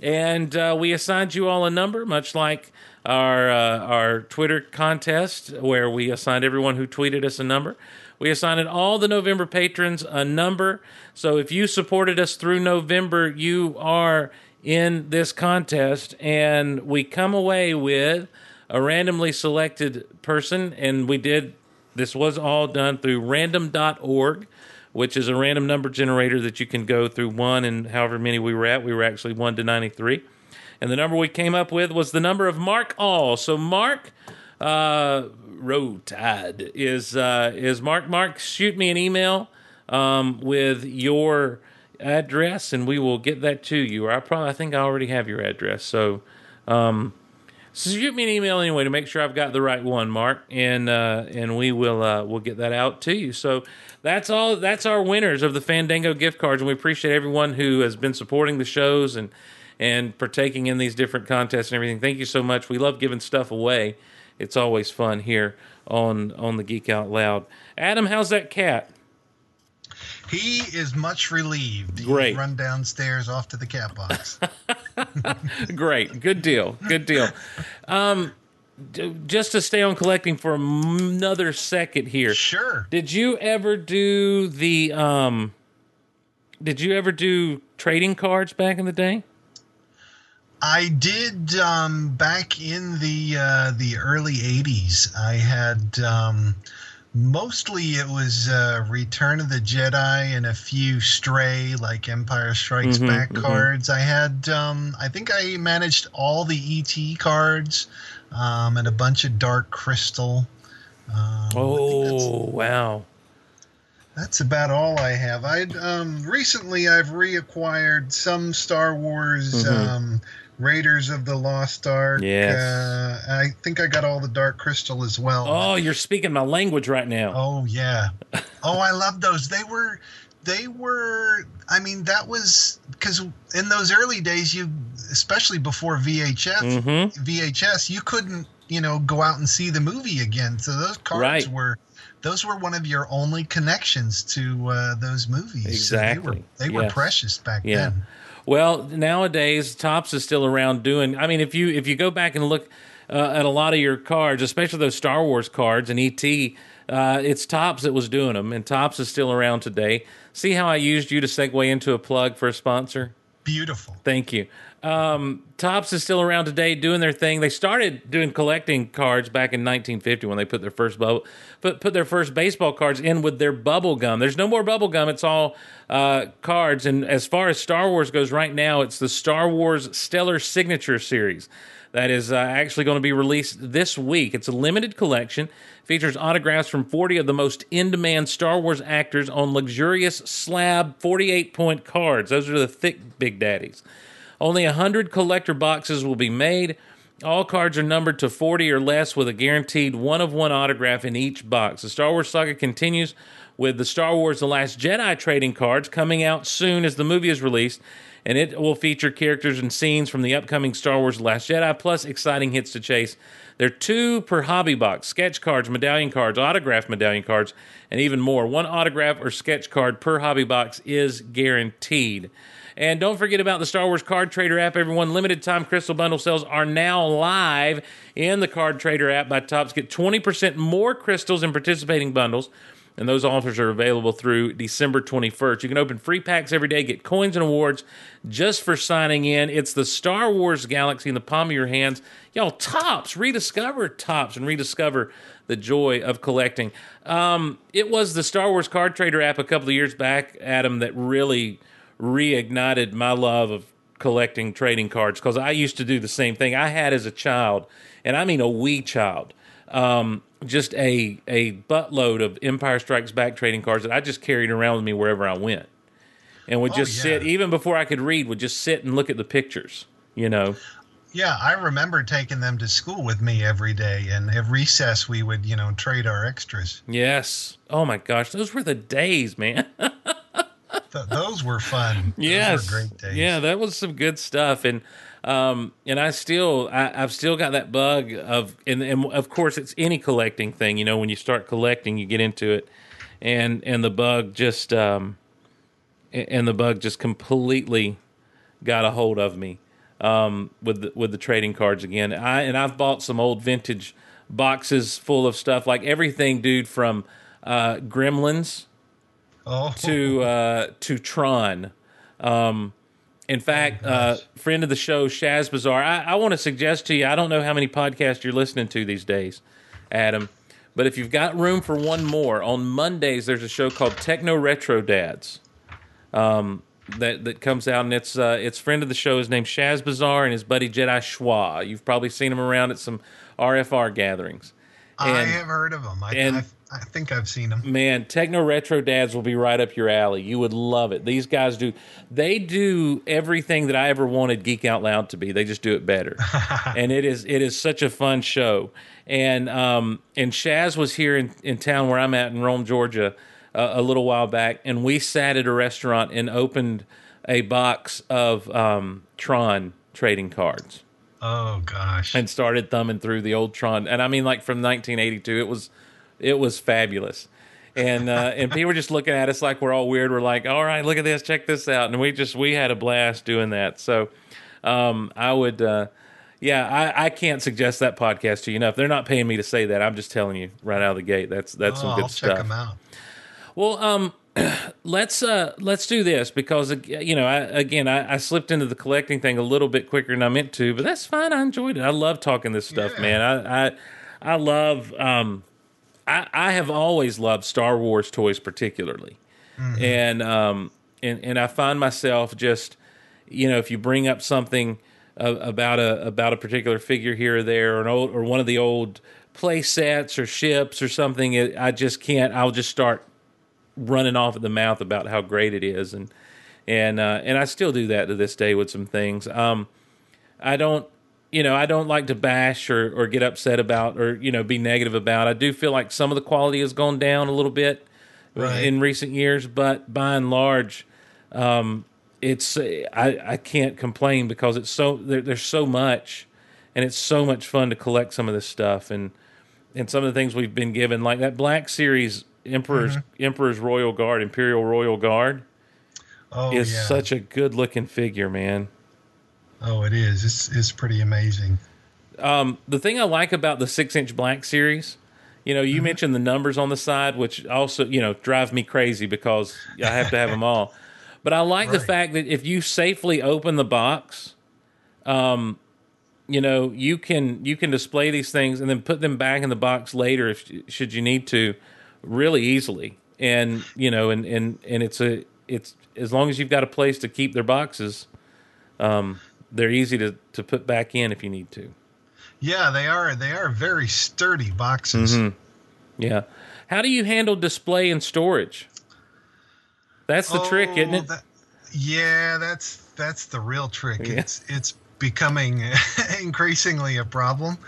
and uh, we assigned you all a number, much like our uh, our Twitter contest, where we assigned everyone who tweeted us a number. We assigned all the November patrons a number. So if you supported us through November, you are in this contest, and we come away with a randomly selected person, and we did this was all done through random.org, which is a random number generator that you can go through one and however many we were at. We were actually 1 to 93. And the number we came up with was the number of Mark All. So Mark uh, Rotad is uh, is Mark. Mark, shoot me an email um, with your address, and we will get that to you. I probably I think I already have your address. So um, so shoot me an email anyway to make sure I've got the right one, Mark, and uh, and we will uh, we'll get that out to you. So that's all. That's our winners of the Fandango gift cards, and we appreciate everyone who has been supporting the shows and and partaking in these different contests and everything. Thank you so much. We love giving stuff away. It's always fun here on on the Geek Out Loud. Adam, how's that cat? He is much relieved. Great. Run downstairs off to the cat box. Great. Good deal. Good deal. Um, just to stay on collecting for another second here. Sure. Did you ever do the um did you ever do trading cards back in the day? I did um back in the uh the early 80s. I had um mostly it was uh, Return of the Jedi and a few stray like Empire Strikes mm-hmm, Back mm-hmm. cards. I had, um, I think I managed all the ET cards um, and a bunch of Dark Crystal. Um, oh wow! That's about all I have. I um, recently I've reacquired some Star Wars. Mm-hmm um, Raiders of the Lost Ark. Yes. Uh, I think I got all the Dark Crystal as well. Oh, you're speaking my language right now. Oh yeah. oh, I love those. They were, they were. I mean, that was because in those early days, you, especially before VHS, mm-hmm. VHS, you couldn't you know, go out and see the movie again. So those cards Right. were those were one of your only connections to uh, those movies. So they Exactly. were they were Yes. precious back Yeah. then. Well, nowadays Topps is still around doing. I mean, if you if you go back and look uh, at a lot of your cards, especially those Star Wars cards and ET, uh, it's Topps that was doing them, and Topps is still around today. See how I used you to segue into a plug for a sponsor? Beautiful. Thank you. Um, Topps is still around today doing their thing. They started doing collecting cards back in 1950 when they put their first bubble, put put their first baseball cards in with their bubble gum. There's no more bubble gum. It's all uh, cards. And as far as Star Wars goes, right now it's the Star Wars Stellar Signature Series that is uh, actually going to be released this week. It's a limited collection. Features autographs from 40 of the most in demand Star Wars actors on luxurious slab 48 point cards. Those are the thick big daddies. Only 100 collector boxes will be made. All cards are numbered to 40 or less with a guaranteed one of one autograph in each box. The Star Wars saga continues with the Star Wars The Last Jedi trading cards coming out soon as the movie is released, and it will feature characters and scenes from the upcoming Star Wars The Last Jedi, plus exciting hits to chase. There are two per hobby box sketch cards, medallion cards, autographed medallion cards, and even more. One autograph or sketch card per hobby box is guaranteed. And don't forget about the Star Wars Card Trader app, everyone. Limited time crystal bundle sales are now live in the Card Trader app by Topps. Get 20% more crystals in participating bundles. And those offers are available through December 21st. You can open free packs every day, get coins and awards just for signing in. It's the Star Wars galaxy in the palm of your hands. Y'all, Topps, rediscover Topps and rediscover the joy of collecting. Um, it was the Star Wars Card Trader app a couple of years back, Adam, that really reignited my love of collecting trading cards because I used to do the same thing. I had as a child, and I mean a wee child, um, just a a buttload of Empire Strikes Back trading cards that I just carried around with me wherever I went, and would Oh, just yeah. sit even before I could read. Would just sit and look at the pictures. You know, Yeah, I remember taking them to school with me every day, and at recess we would, you know, trade our extras. yes. Oh my gosh, those were the days, man. Th- those were fun. Yes, were yeah, that was some good stuff, and um, and I still, I, I've still got that bug of, and, and of course, it's any collecting thing. You know, when you start collecting, you get into it, and and the bug just, um, and the bug just completely got a hold of me um, with the, with the trading cards again. I and I've bought some old vintage boxes full of stuff, like everything, dude, from uh, Gremlins Oh, to uh, to Tron. Um, in fact, uh, friend of the show, Shaz Bazaar. I, I want to suggest to you. I don't know how many podcasts you're listening to these days, Adam, but if you've got room for one more, on Mondays there's a show called Techno Retro Dads. Um, that that comes out and it's uh, it's friend of the show is named Shaz Bazaar and his buddy Jedi Schwa. You've probably seen him around at some RFR gatherings. I have heard of them. I, and- I, I think I've seen them. Man, Techno Retro Dads will be right up your alley. You would love it. These guys do they do everything that I ever wanted Geek Out Loud to be. They just do it better. and it is it is such a fun show. And um and Shaz was here in, in town where I'm at in Rome, Georgia, uh, a little while back, and we sat at a restaurant and opened a box of um Tron trading cards Oh gosh. and started thumbing through the old Tron. And I mean, like from 1982, it was it was fabulous. And uh, and people were just looking at us like we're all weird. We're like, all right, look at this, check this out, and we just we had a blast doing that. So um, I would, uh, yeah, I, I can't suggest that podcast to you enough. They're not paying me to say that. I'm just telling you right out of the gate. That's that's oh, some good I'll stuff. check them out. Well, um, let's uh, let's do this because you know, I, again, I, I slipped into the collecting thing a little bit quicker than I meant to, but that's fine. I enjoyed it. I love talking this stuff, Yeah. man. I, I I love. Um, I I have always loved Star Wars toys, particularly, and um, and and I find myself just, you know, if you bring up something uh, about a about a particular figure here or there, or an old or one of the old play sets or ships or something, it, I just can't. I'll just start running off at the mouth about how great it is, and and uh, and I still do that to this day with some things. Um, I don't, you know, I don't like to bash or or get upset about or you know be negative about. I do feel like some of the quality has gone down a little bit Right. in recent years, but by and large, um, it's I I can't complain because it's so there, there's so much. and it's so much fun to collect some of this stuff and and some of the things we've been given, like that Black Series Emperor's Mm-hmm. Emperor's Royal Guard, Imperial Royal Guard, Oh is yeah. such a good looking figure, man. Oh, it is. It's it's pretty amazing. Um, the thing I like about the six inch Black Series, you know, Mm-hmm. you mentioned the numbers on the side, which also you know drive me crazy because I have to have them all. But I like the fact that if you safely open the box, um, you know, you can you can display these things and then put them back in the box later if should you need to, really easily. And you know, and and and it's a it's as long as you've got a place to keep their boxes, um, they're easy to to put back in if you need to. Yeah, they are. They are very sturdy boxes. Mm-hmm. Yeah. How do you handle display and storage? That's the trick, isn't Oh, it? that- yeah, that's that's the real trick. Yeah. It's it's becoming increasingly a problem.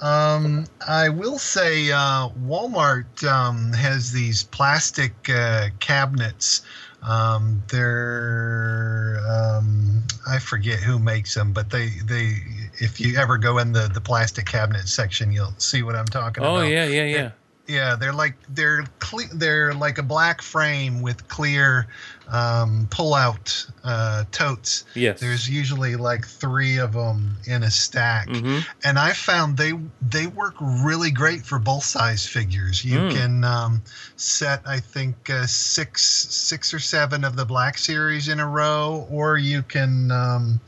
Um, I will say uh, Walmart um, has these plastic uh, cabinets. Um, they're um, I forget who makes them, but they they if you ever go in the the plastic cabinet section, you'll see what I'm talking oh about. Oh yeah, yeah, yeah. Yeah, they're like they're cle- they're like a black frame with clear um, pull-out uh, totes. Yes. There's usually like three of them in a stack, Mhm. and I found they they work really great for both size figures. You Mm. can um, set I think uh, six six or seven of the Black Series in a row, or you can. Um,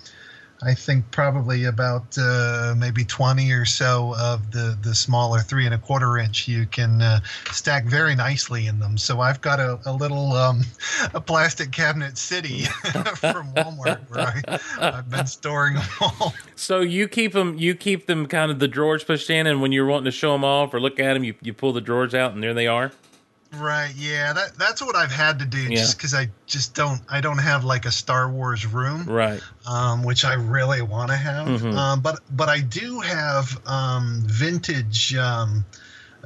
I think probably about uh, maybe 20 or so of the, the smaller three and a quarter inch you can uh, stack very nicely in them. So I've got a, a little um, a plastic cabinet city from Walmart where I, I've been storing them all. So you keep them, you keep them kind of the drawers pushed in, and when you're wanting to show them off or look at them, you you pull the drawers out, and there they are. Right. Yeah. That that's what I've had to do Yeah. just because I just don't I don't have like a Star Wars room. Right. um, which I really want to have. Mhm. Um, but but I do have um, vintage um,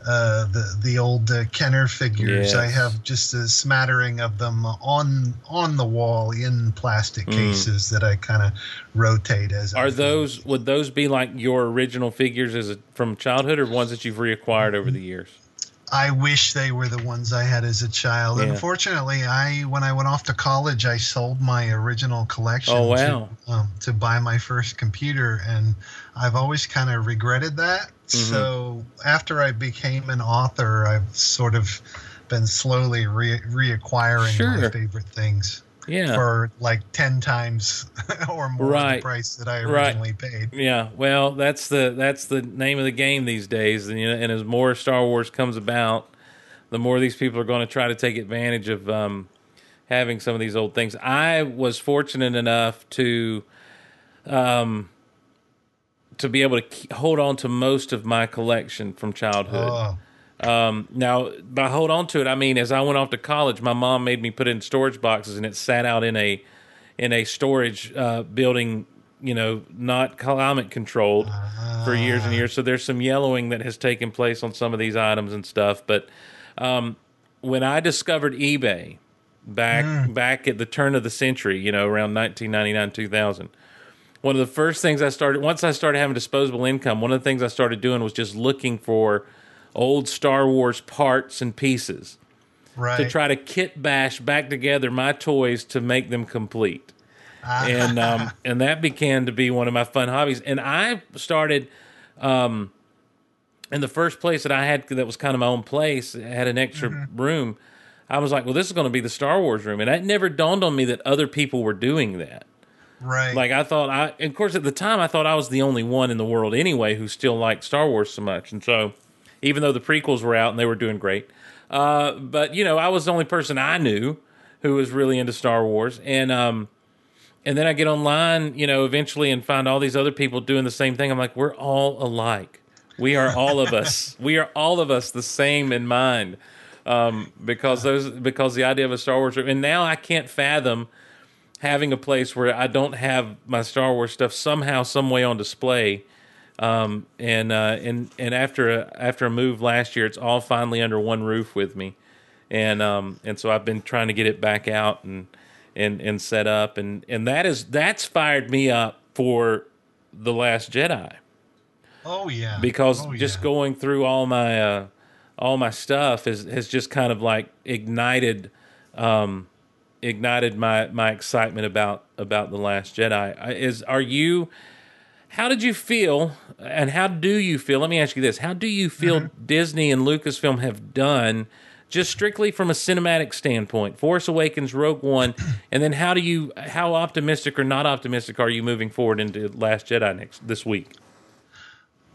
uh, the the old uh, Kenner figures. I have just a smattering of them on on the wall in plastic Mm. cases that I kind of rotate as. Are feel. those would those be like your original figures as a, from childhood, or ones that you've reacquired over the years? I wish they were the ones I had as a child. Yeah. Unfortunately, I when I went off to college, I sold my original collection. Oh, wow. To, um, to buy my first computer, and I've always kind of regretted that. Mm-hmm. So after I became an author, I've sort of been slowly re- reacquiring my favorite things Yeah. for like ten times or more Right. the price that I Right. originally paid. Yeah, well, that's the that's the name of the game these days, and, you know, and as more Star Wars comes about, the more these people are going to try to take advantage of um, having some of these old things. I was fortunate enough to um, to be able to hold on to most of my collection from childhood. Oh, Um, now, by hold on to it, I mean as I went off to college, my mom made me put it in storage boxes, and it sat out in a in a storage uh, building, you know, not climate controlled for years and years. So there's some yellowing that has taken place on some of these items and stuff. But um, when I discovered eBay back back at the turn of the century, you know, around 1999 2000 one of the first things I started once I started having disposable income, one of the things I started doing was just looking for old Star Wars parts and pieces right. to try to kit bash back together my toys to make them complete. and um, and that began to be one of my fun hobbies. And I started um, in the first place that I had that was kind of my own place, had an extra room. I was like, well, this is going to be the Star Wars room, and it never dawned on me that other people were doing that. right. Like I thought, I and of course at the time I thought I was the only one in the world anyway who still liked Star Wars so much, and so even though the prequels were out and they were doing great, uh, but you know I was the only person I knew who was really into Star Wars, and um, and then I get online, you know, eventually and find all these other people doing the same thing. I'm like, we're all alike. We are all of us. We are all of us the same in mind. Um, because those because the idea of a Star Wars and now I can't fathom having a place where I don't have my Star Wars stuff somehow, some way on display. Um, and uh, and and after a, after a move last year, it's all finally under one roof with me, and um, and so I've been trying to get it back out and and and set up, and and that is that's fired me up for the Last Jedi. Oh yeah. because Oh, just yeah. going through all my uh, all my stuff has has just kind of like ignited um, ignited my my excitement about about the Last Jedi. Is are you? How did you feel, and how do you feel? Let me ask you this: How do you feel Mm-hmm. Disney and Lucasfilm have done? Just strictly from a cinematic standpoint, Force Awakens, Rogue One, and then how do you, how optimistic or not optimistic are you moving forward into Last Jedi next this week?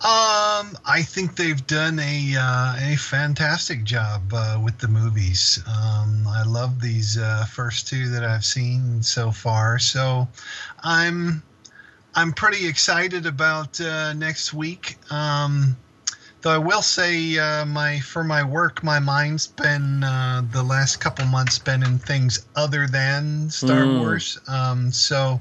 Um, I think they've done a uh, a fantastic job uh, with the movies. Um, I love these uh, first two that I've seen so far. So, I'm I'm pretty excited about uh, next week. Um, though I will say, uh, my for my work, my mind's been uh, the last couple months been in things other than Star Mm. Wars. Um, so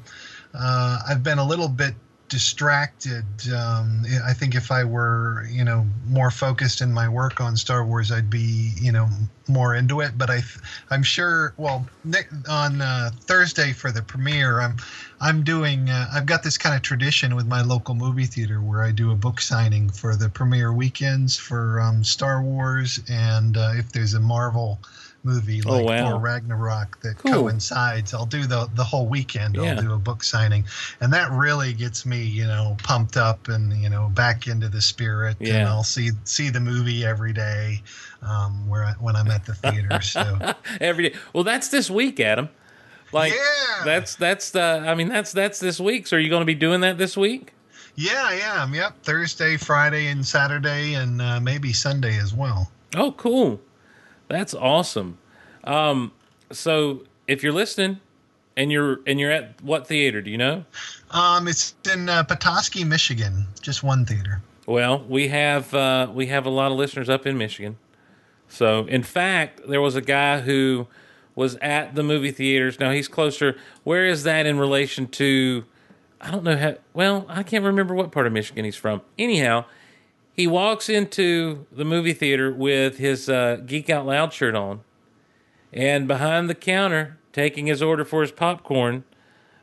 uh, I've been a little bit distracted. Um, I think if I were, you know, more focused in my work on Star Wars, I'd be, you know, more into it. But I, I'm sure. Well, on uh, Thursday for the premiere, I'm, I'm doing. Uh, I've got this kind of tradition with my local movie theater where I do a book signing for the premiere weekends for um, Star Wars, and uh, if there's a Marvel movie Oh, like wow. Thor Ragnarok that Cool. coincides, I'll do the the whole weekend. Yeah. I'll do a book signing, and that really gets me, you know, pumped up and you know back into the spirit. And I'll see see the movie every day um, where I, when I'm at the theater. So every day. Well, that's this week, Adam. Like Yeah. that's that's the. I mean, that's that's this week. So are you going to be doing that this week? yeah, I am. Yep, Thursday, Friday, and Saturday, and uh, maybe Sunday as well. Oh, cool. That's awesome. Um, so if you're listening and you're and you're at what theater, do you know? Um, it's in uh, Petoskey, Michigan. Just one theater. Well, we have uh, we have a lot of listeners up in Michigan. So, in fact, there was a guy who was at the movie theaters. Now he's closer. Where is that in relation to? I don't know how. Well, I can't remember what part of Michigan he's from. Anyhow, he walks into the movie theater with his uh, Geek Out Loud shirt on, and behind the counter, taking his order for his popcorn,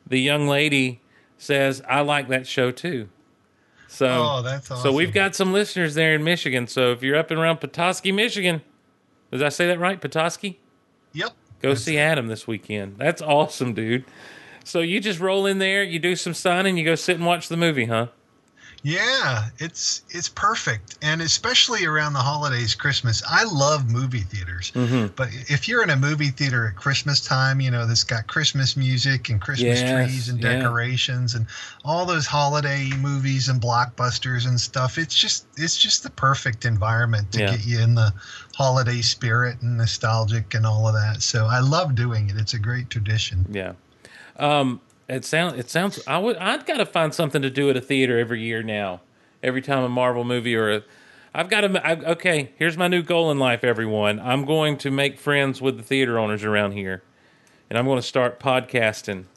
the young lady says, "I like that show too." So, Oh, that's so we've got some listeners there in Michigan. So if you're up and around Petoskey, Michigan, did I say that right? Petoskey? Yep. Go see Adam this weekend. That's awesome, dude. So you just roll in there, you do some signing, you go sit and watch the movie, huh? Yeah, it's it's perfect, and especially around the holidays, Christmas. I love movie theaters, Mm-hmm. but if you're in a movie theater at Christmas time, you know that's got Christmas music and Christmas Yes, trees and yeah. decorations and all those holiday movies and blockbusters and stuff. It's just it's just the perfect environment to Yeah. get you in the holiday spirit and nostalgic and all of that. So I love doing it. It's a great tradition. Yeah. Um, it sounds. It sounds. I would. I've got to find something to do at a theater every year now. Every time a Marvel movie or a, I've got to. I, okay, here's my new goal in life, everyone. I'm going to make friends with the theater owners around here, and I'm going to start podcasting.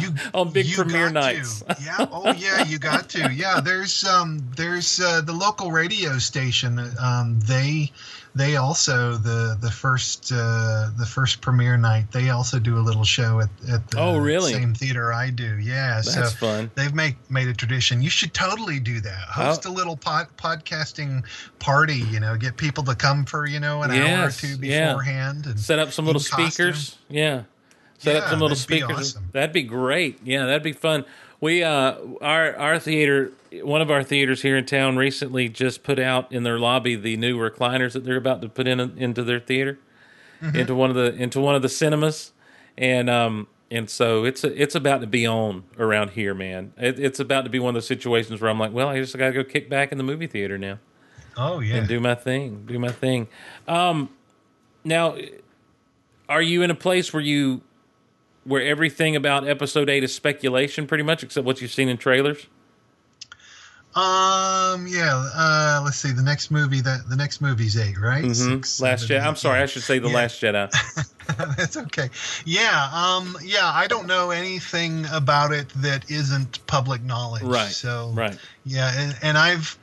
You, On big you premiere got to. nights. yeah. Oh yeah, you got to. Yeah. There's um there's uh, the local radio station. Um, they they also the the first uh, the first premiere night. They also do a little show at at the Oh, really? same theater I do. Yeah. That's so fun. they've made made a tradition. You should totally do that. Host Oh. a little pod, podcasting party. You know, get people to come for you know an hour or Yes, two yeah. beforehand. And Set up some little costume. speakers. Yeah. Set up some little that'd be speakers. awesome. That'd be great. Yeah, that'd be fun. We uh our our theater one of our theaters here in town recently just put out in their lobby the new recliners that they're about to put in into their theater. Mm-hmm. Into one of the into one of the cinemas. And um and so it's it's about to be on around here, man. It, it's about to be one of those situations where I'm like, well, I just got to go kick back in the movie theater now oh yeah. and do my thing. Do my thing. Um, now, are you in a place where you where everything about episode eight is speculation, pretty much, except what you've seen in trailers? Um. Yeah. Uh. Let's see. The next movie. That the next movie's eight, right? Mhm. Six, Last Jedi. I'm sorry, I should say the Yeah. Last Jedi. That's okay. Yeah. Um. Yeah. I don't know anything about it that isn't public knowledge. Right. So. Right. Yeah. And, and I've,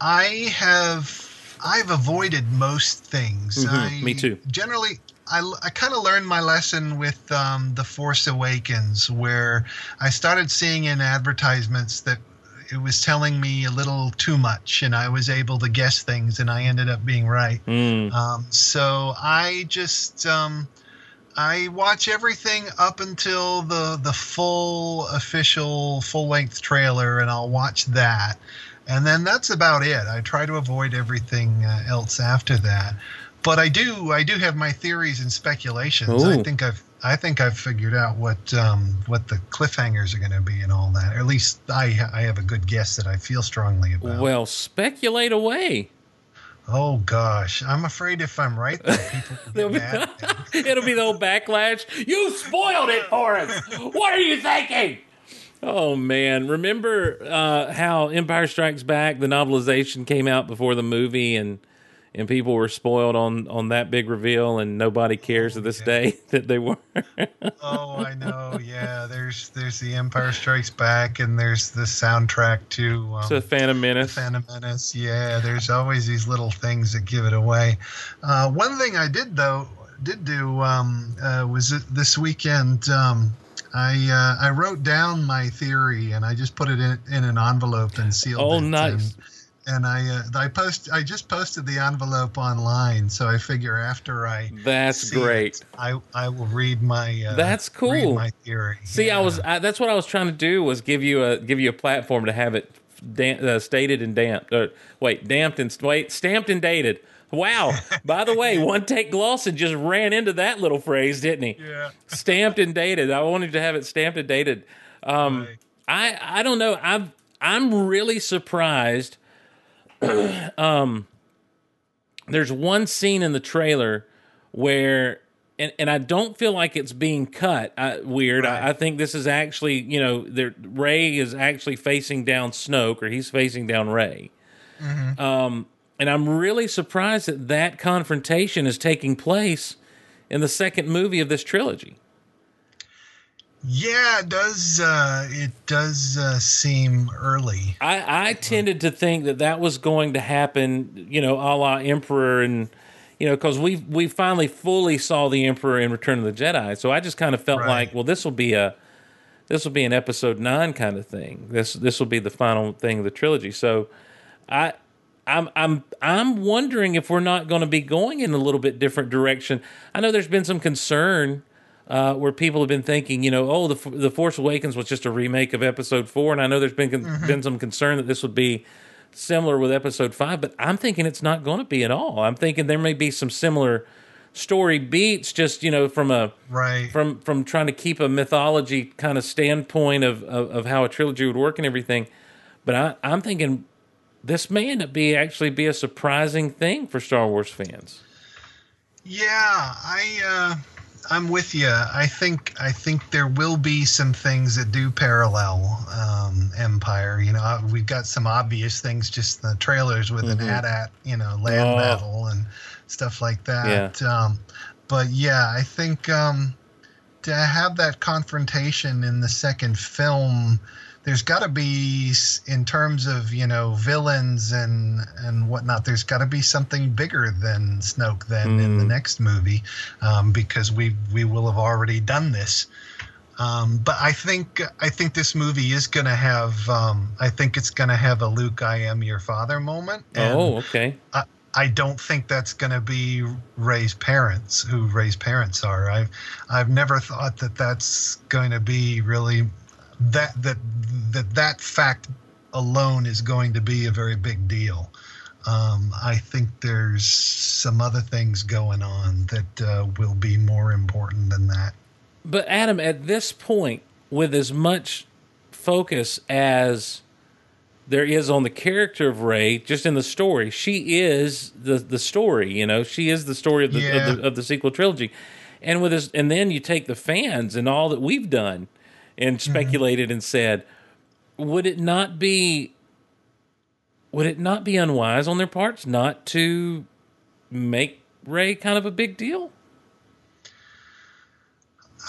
I have, I've avoided most things. Mhm, I me too. Generally. I, I kind of learned my lesson with um, The Force Awakens, where I started seeing in advertisements that it was telling me a little too much, and I was able to guess things, and I ended up being right. Mm. Um, so I just um, I watch everything up until the the full official full length trailer, and I'll watch that, and then that's about it. I try to avoid everything uh, else after that. But I do I do have my theories and speculations. I think I've I think I've figured out what um, what the cliffhangers are going to be and all that. Or at least I I have a good guess that I feel strongly about. Well, speculate away. oh gosh, I'm afraid if I'm right, that people will get mad. It'll be the old backlash. You spoiled it for us. What are you thinking? Oh man, remember uh, how Empire Strikes Back, the novelization came out before the movie, and and people were spoiled on on that big reveal, and nobody cares to this day that they were. Oh, I know. Yeah, there's there's the Empire Strikes Back, and there's the soundtrack to um, so Phantom Menace. Phantom Menace. Yeah, there's always these little things that give it away. Uh, one thing I did though did do um, uh, was it- this weekend. Um, I uh, I wrote down my theory and I just put it in, in an envelope and sealed Oh, it. nice. And, and I uh, I post I just posted the envelope online, so I figure after I That's great. it, I I will read my uh, That's cool. my theory. See, I was I, that's what I was trying to do was give you a give you a platform to have it uh, stated and damped. Uh, wait, damped and wait, stamped and dated. Wow. By the way, one take Glosson just ran into that little phrase, didn't he? Yeah. Stamped and dated. I wanted to have it stamped and dated. Um, Right. I I don't know. I'm I'm really surprised. um, there's one scene in the trailer where, and and I don't feel like it's being cut. I, weird. I, I think this is actually, you know, there Rey is actually facing down Snoke, or he's facing down Rey. Um, and I'm really surprised that that confrontation is taking place in the second movie of this trilogy. Yeah, it does. Uh, it does uh, seem early. I, I tended to think that that was going to happen, you know, a la Emperor, and you know, because we we finally fully saw the Emperor in Return of the Jedi. So I just kind of felt Right. like, well, this will be a this will be an Episode nine kind of thing. This this will be the final thing of the trilogy. So I. I'm I'm I'm wondering if we're not going to be going in a little bit different direction. I know there's been some concern uh, where people have been thinking, you know, oh, the the Force Awakens was just a remake of Episode Four, and I know there's been con- been some concern that this would be similar with Episode Five, but I'm thinking it's not going to be at all. I'm thinking there may be some similar story beats, just you know, from a Right. from from trying to keep a mythology kind of standpoint of, of of how a trilogy would work and everything. But I, I'm thinking this may end up be actually be a surprising thing for Star Wars fans. Yeah, I uh, I'm with you. I think I think there will be some things that do parallel um, Empire. You know, uh, we've got some obvious things just in the trailers with an AT-AT, you know, land Oh. battle and stuff like that. Um, but yeah, I think um, to have that confrontation in the second film there's got to be in terms of you know villains and and whatnot there's got to be something bigger than snoke than in the next movie um, because we we will have already done this um, but I think I think this movie is going to have um, I think it's going to have a Luke I am your father moment. and oh, okay. I, I don't think that's going to be Rey's parents, who Rey's parents are. I've I've never thought that that's going to be really that that that that fact alone is going to be a very big deal. Um, I think there's some other things going on that uh, will be more important than that. But Adam, at this point, with as much focus as there is on the character of Rey, just in the story, she is the the story. You know, she is the story of the Yeah. of, the, of the sequel trilogy. And with this, and then you take the fans and all that we've done and speculated and said, would it not be would it not be unwise on their parts not to make Rey kind of a big deal?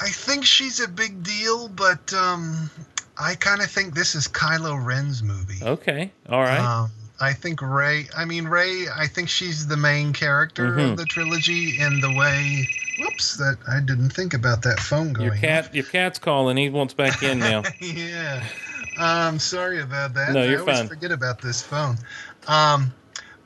I think she's a big deal, but um, I kind of think this is Kylo Ren's movie. Okay, all right. Um, I think Rey. I mean Rey. I think she's the main character Mhm. of the trilogy in the way. Whoops! That I didn't think about that phone going. Your cat, your cat's calling. He wants back in now. yeah. Um, sorry about that. No, you're I always fine. forget about this phone. Um,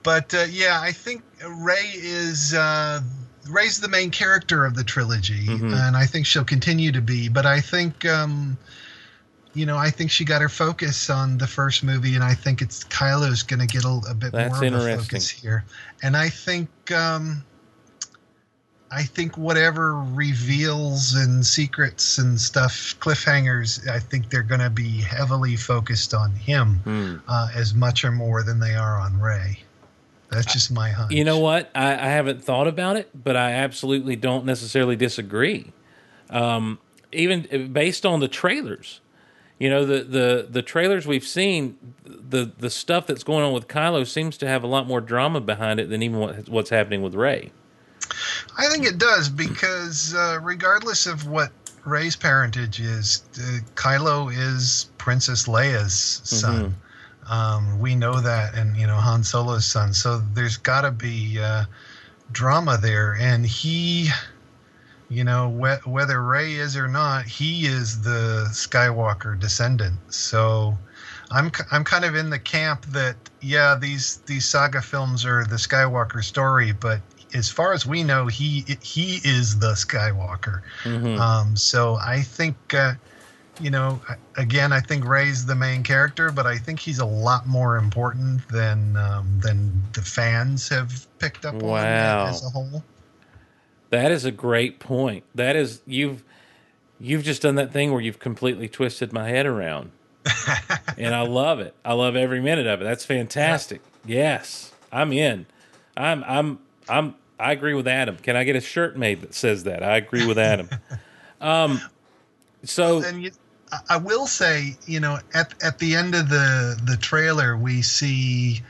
but uh, yeah, I think Rey is uh, Rey's the main character of the trilogy, Mhm. and I think she'll continue to be. But I think, um, you know, I think she got her focus on the first movie, and I think it's Kylo's going to get a, a bit That's more of a focus here. And I think. Um, I think whatever reveals and secrets and stuff, cliffhangers, I think they're going to be heavily focused on him Hmm. uh, as much or more than they are on Rey. That's just my hunch. You know what? I, I haven't thought about it, but I absolutely don't necessarily disagree. Um, even based on the trailers, you know, the, the, the trailers we've seen, the the stuff that's going on with Kylo seems to have a lot more drama behind it than even what, what's happening with Rey. I think it does because uh, regardless of what Rey's parentage is, uh, Kylo is Princess Leia's son. Um, we know that, and you know Han Solo's son. So there's got to be uh, drama there, and he, you know, wh- whether Rey is or not, he is the Skywalker descendant. So. I'm, I'm kind of in the camp that yeah these these saga films are the Skywalker story, but as far as we know, he he is the Skywalker. Mhm. Um, so I think, uh, you know, again, I think Rey's the main character, but I think he's a lot more important than um, than the fans have picked up Wow. on as a whole. That is a great point. That is you've you've just done that thing where you've completely twisted my head around. and I love it. I love every minute of it. That's fantastic. Yes. I'm in. I'm I'm I'm I agree with Adam. Can I get a shirt made that says that? I agree with Adam. um so And you, I- I will say, you know, at at the end of the the trailer, we see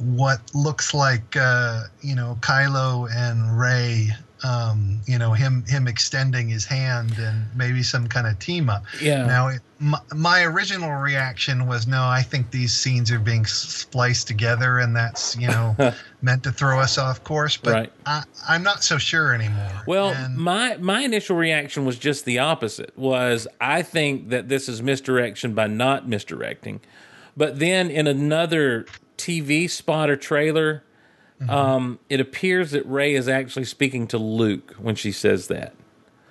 what looks like, uh, you know, Kylo and Rey. Um, you know, him him extending his hand and maybe some kind of team up. yeah. Now, it, my, my original reaction was no. I think these scenes are being spliced together, and that's you know meant to throw us off course. But Right. I, I'm not so sure anymore. Well, And- my my initial reaction was just the opposite. Was I think that this is misdirection by not misdirecting, but then in another TV spot or trailer, um, it appears that Rey is actually speaking to Luke when she says that.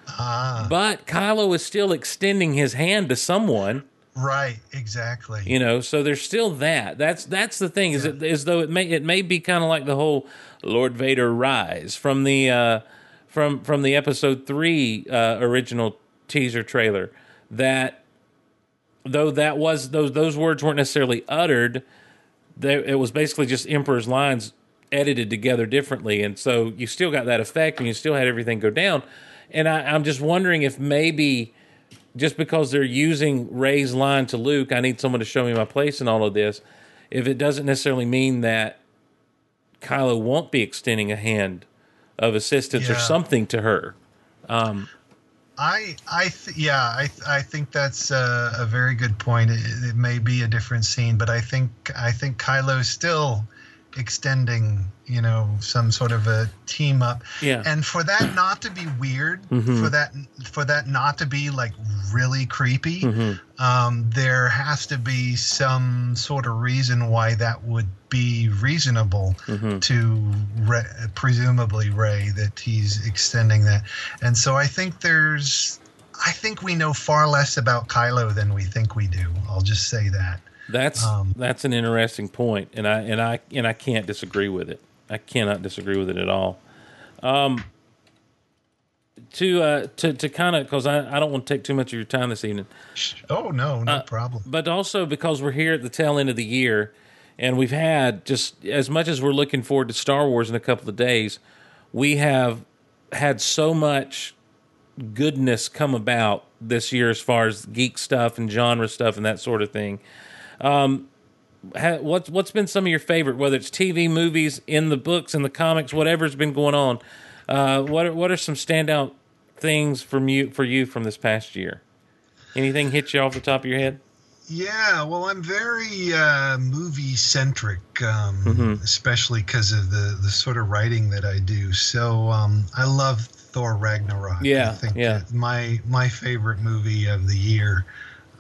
Ah, But Kylo is still extending his hand to someone, right, exactly. you know. So there's still that. That's that's the thing. Is it as though it may it may be kind of like the whole Lord Vader rise from the uh, from from the Episode three uh, original teaser trailer. That though that was those those words weren't necessarily uttered, they, it was basically just Emperor's lines edited together differently, and so you still got that effect, and you still had everything go down. And I, I'm just wondering if maybe just because they're using Rey's line to Luke, I need someone to show me my place in all of this. If it doesn't necessarily mean that Kylo won't be extending a hand of assistance or something to her. Um, I, I, th- yeah, I, I think that's a, a very good point. It, it may be a different scene, but I think, I think Kylo still extending, you know, some sort of a team up. Yeah. And for that not to be weird, Mhm. for that, for that not to be like really creepy, Mhm. um, there has to be some sort of reason why that would be reasonable Mhm. to Rey, presumably Rey that he's extending that. And so I think there's I think we know far less about Kylo than we think we do. I'll just say that. That's Um, that's an interesting point, and I and I and I can't disagree with it. I cannot disagree with it at all. Um, to uh, to to kind of because I, I don't want to take too much of your time this evening, Oh no, no Uh, problem. but also because we're here at the tail end of the year, and we've had just as much as we're looking forward to Star Wars in a couple of days, we have had so much goodness come about this year as far as geek stuff and genre stuff and that sort of thing. Um, ha, what's what's been some of your favorite, whether it's TV, movies, in the books, in the comics, whatever's been going on? Uh, what are, what are some standout things from you for you from this past year? Anything hit you off the top of your head? Yeah, well, I'm very uh, movie centric, um, Mhm. especially because of the the sort of writing that I do. So um, I love Thor Ragnarok. Yeah, I think yeah. my my favorite movie of the year.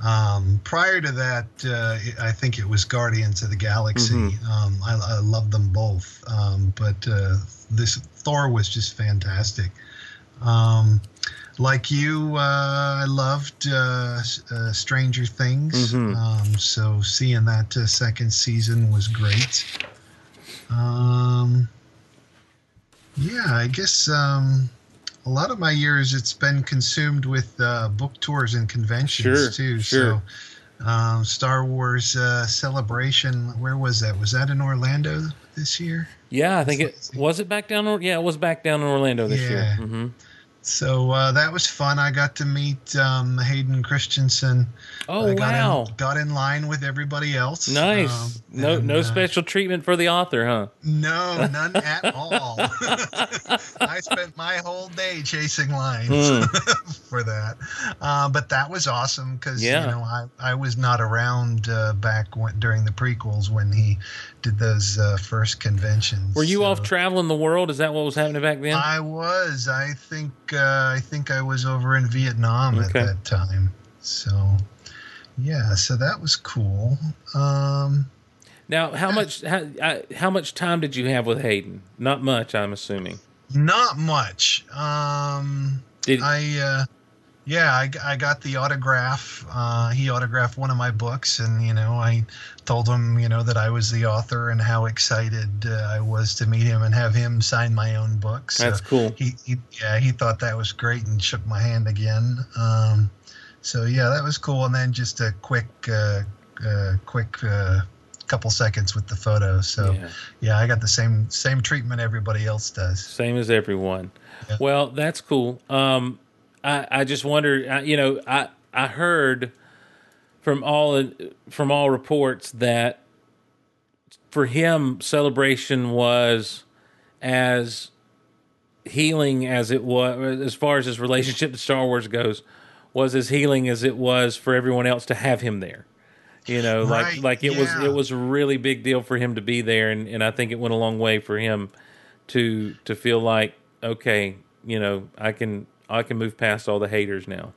Um, prior to that, uh, I think it was Guardians of the Galaxy. Mhm. Um, I, I love them both, um, but uh, this Thor was just fantastic. Um, like you, uh, I loved uh, uh, Stranger Things. Mhm. Um, so seeing that uh, second season was great. Um, yeah, I guess um, a lot of my years it's been consumed with uh, book tours and conventions Sure, too. sure. So, um, Star Wars uh, Celebration, where was that? Was that in Orlando this year? Yeah, I think it was it back down. Yeah, it was back down in Orlando this year. Yeah. So uh, that was fun. I got to meet um, Hayden Christensen. Oh I got wow, In, got in line with everybody else. nice. Um, no, and, no uh, special treatment for the author, huh? No, none at all. I spent my whole day chasing lines Hmm. for that, uh, but that was awesome because Yeah. you know I, I was not around uh, back when, during the prequels when he did those uh, first conventions. Were you so- off traveling the world? Is that what was happening back then? I was. I think. Uh, I think I was over in Vietnam Okay. at that time. So, yeah. So that was cool. Um, now, how much how, I, how much time did you have with Hayden? Not much, I'm assuming. not much. Um, Did I. Uh, yeah, I, I got the autograph. Uh, he autographed one of my books, and you know, I told him, you know, that I was the author and how excited uh, I was to meet him and have him sign my own book. So that's cool. he, he yeah he thought that was great and shook my hand again um, so yeah that was cool and then just a quick uh, uh, quick uh, couple seconds with the photo so yeah. Yeah. i got the same same treatment everybody else does Same as everyone. Yeah. Well, that's cool. Um, I, I just wonder, I- you know, I, I heard from all from all reports that for him, celebration was as healing as it was, as far as his relationship to Star Wars goes, was as healing as it was for everyone else to have him there. You know, like Right, like it was it was a really big deal for him to be there, and, and I think it went a long way for him to to feel like okay, you know, I can I can move past all the haters now.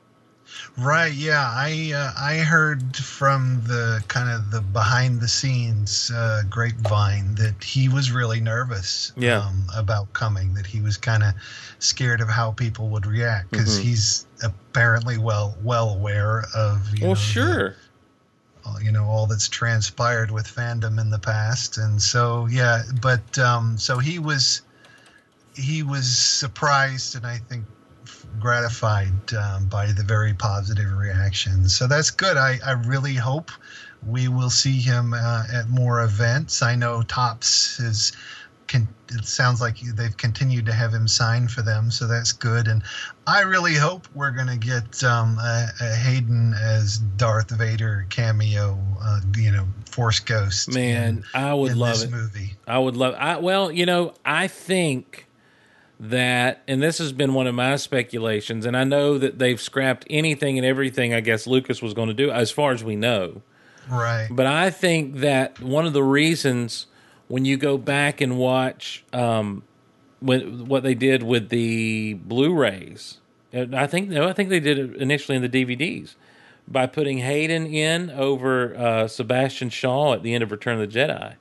right yeah i uh, i heard from the kind of the behind the scenes uh, grapevine that he was really nervous Yeah. um, about coming that he was kind of scared of how people would react because Mhm. he's apparently well well aware of you well, know, sure. uh, you know all that's transpired with fandom in the past and so yeah but um so he was he was surprised and i think gratified um, by the very positive reaction so that's good i i really hope we will see him uh, at more events i know Topps is con- it sounds like they've continued to have him sign for them so that's good and I really hope we're going to get um, a, a Hayden as Darth Vader cameo, uh, you know, Force Ghost. Man, I would in love this it. movie. I would love. I well, you know, I think that, and this has been one of my speculations, and I know that they've scrapped anything and everything. I guess Lucas was going to do, as far as we know. Right. But I think that one of the reasons when you go back and watch um, when, what they did with the Blu-rays, I think no, I think they did it initially in the DVDs by putting Hayden in over uh, Sebastian Shaw at the end of Return of the Jedi.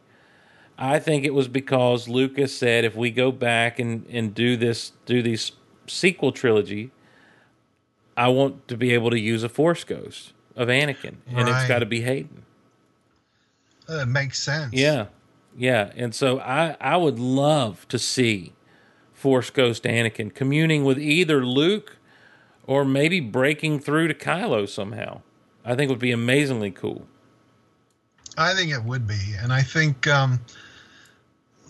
I think it was because Lucas said if we go back and, and do this do these sequel trilogy, I want to be able to use a Force Ghost of Anakin, and it's got to be Hayden. Uh, it makes sense. Yeah, yeah, and so I I would love to see Force Ghost Anakin communing with either Luke or maybe breaking through to Kylo somehow. I think would be amazingly cool. I think it would be, and I think um,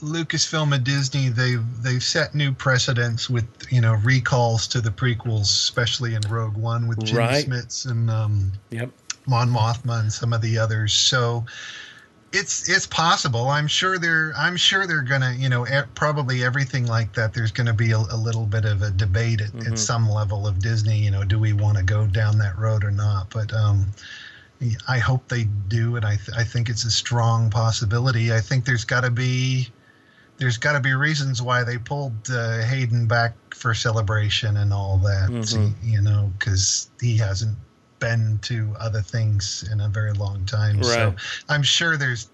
Lucasfilm and Disney they've they've set new precedents with you know recalls to the prequels, especially in Rogue One with Jimmy Right. Smits and um, Yep. Mon Mothma and some of the others. So it's it's possible. I'm sure they're I'm sure they're gonna you know e- probably everything like that. There's going to be a, a little bit of a debate at, Mhm. at some level of Disney. You know, do we want to go down that road or not? But um, I hope they do, and I th- I think it's a strong possibility. I think there's got to be there's got to be reasons why they pulled uh, Hayden back for celebration and all that. Mhm. You know, because he hasn't been to other things in a very long time. So I'm sure there's,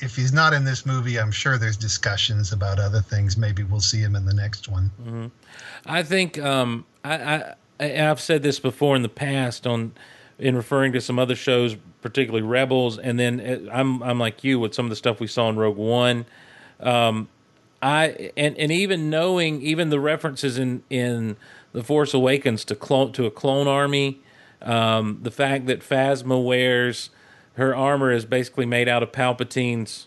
if he's not in this movie, I'm sure there's discussions about other things. Maybe we'll see him in the next one. I think um, I, I I've said this before in the past on in referring to some other shows, particularly Rebels, and then uh, I'm I'm like you with some of the stuff we saw in Rogue One. Um, I and and even knowing even the references in in the Force Awakens to clone to a clone army, um, the fact that Phasma wears her armor is basically made out of Palpatine's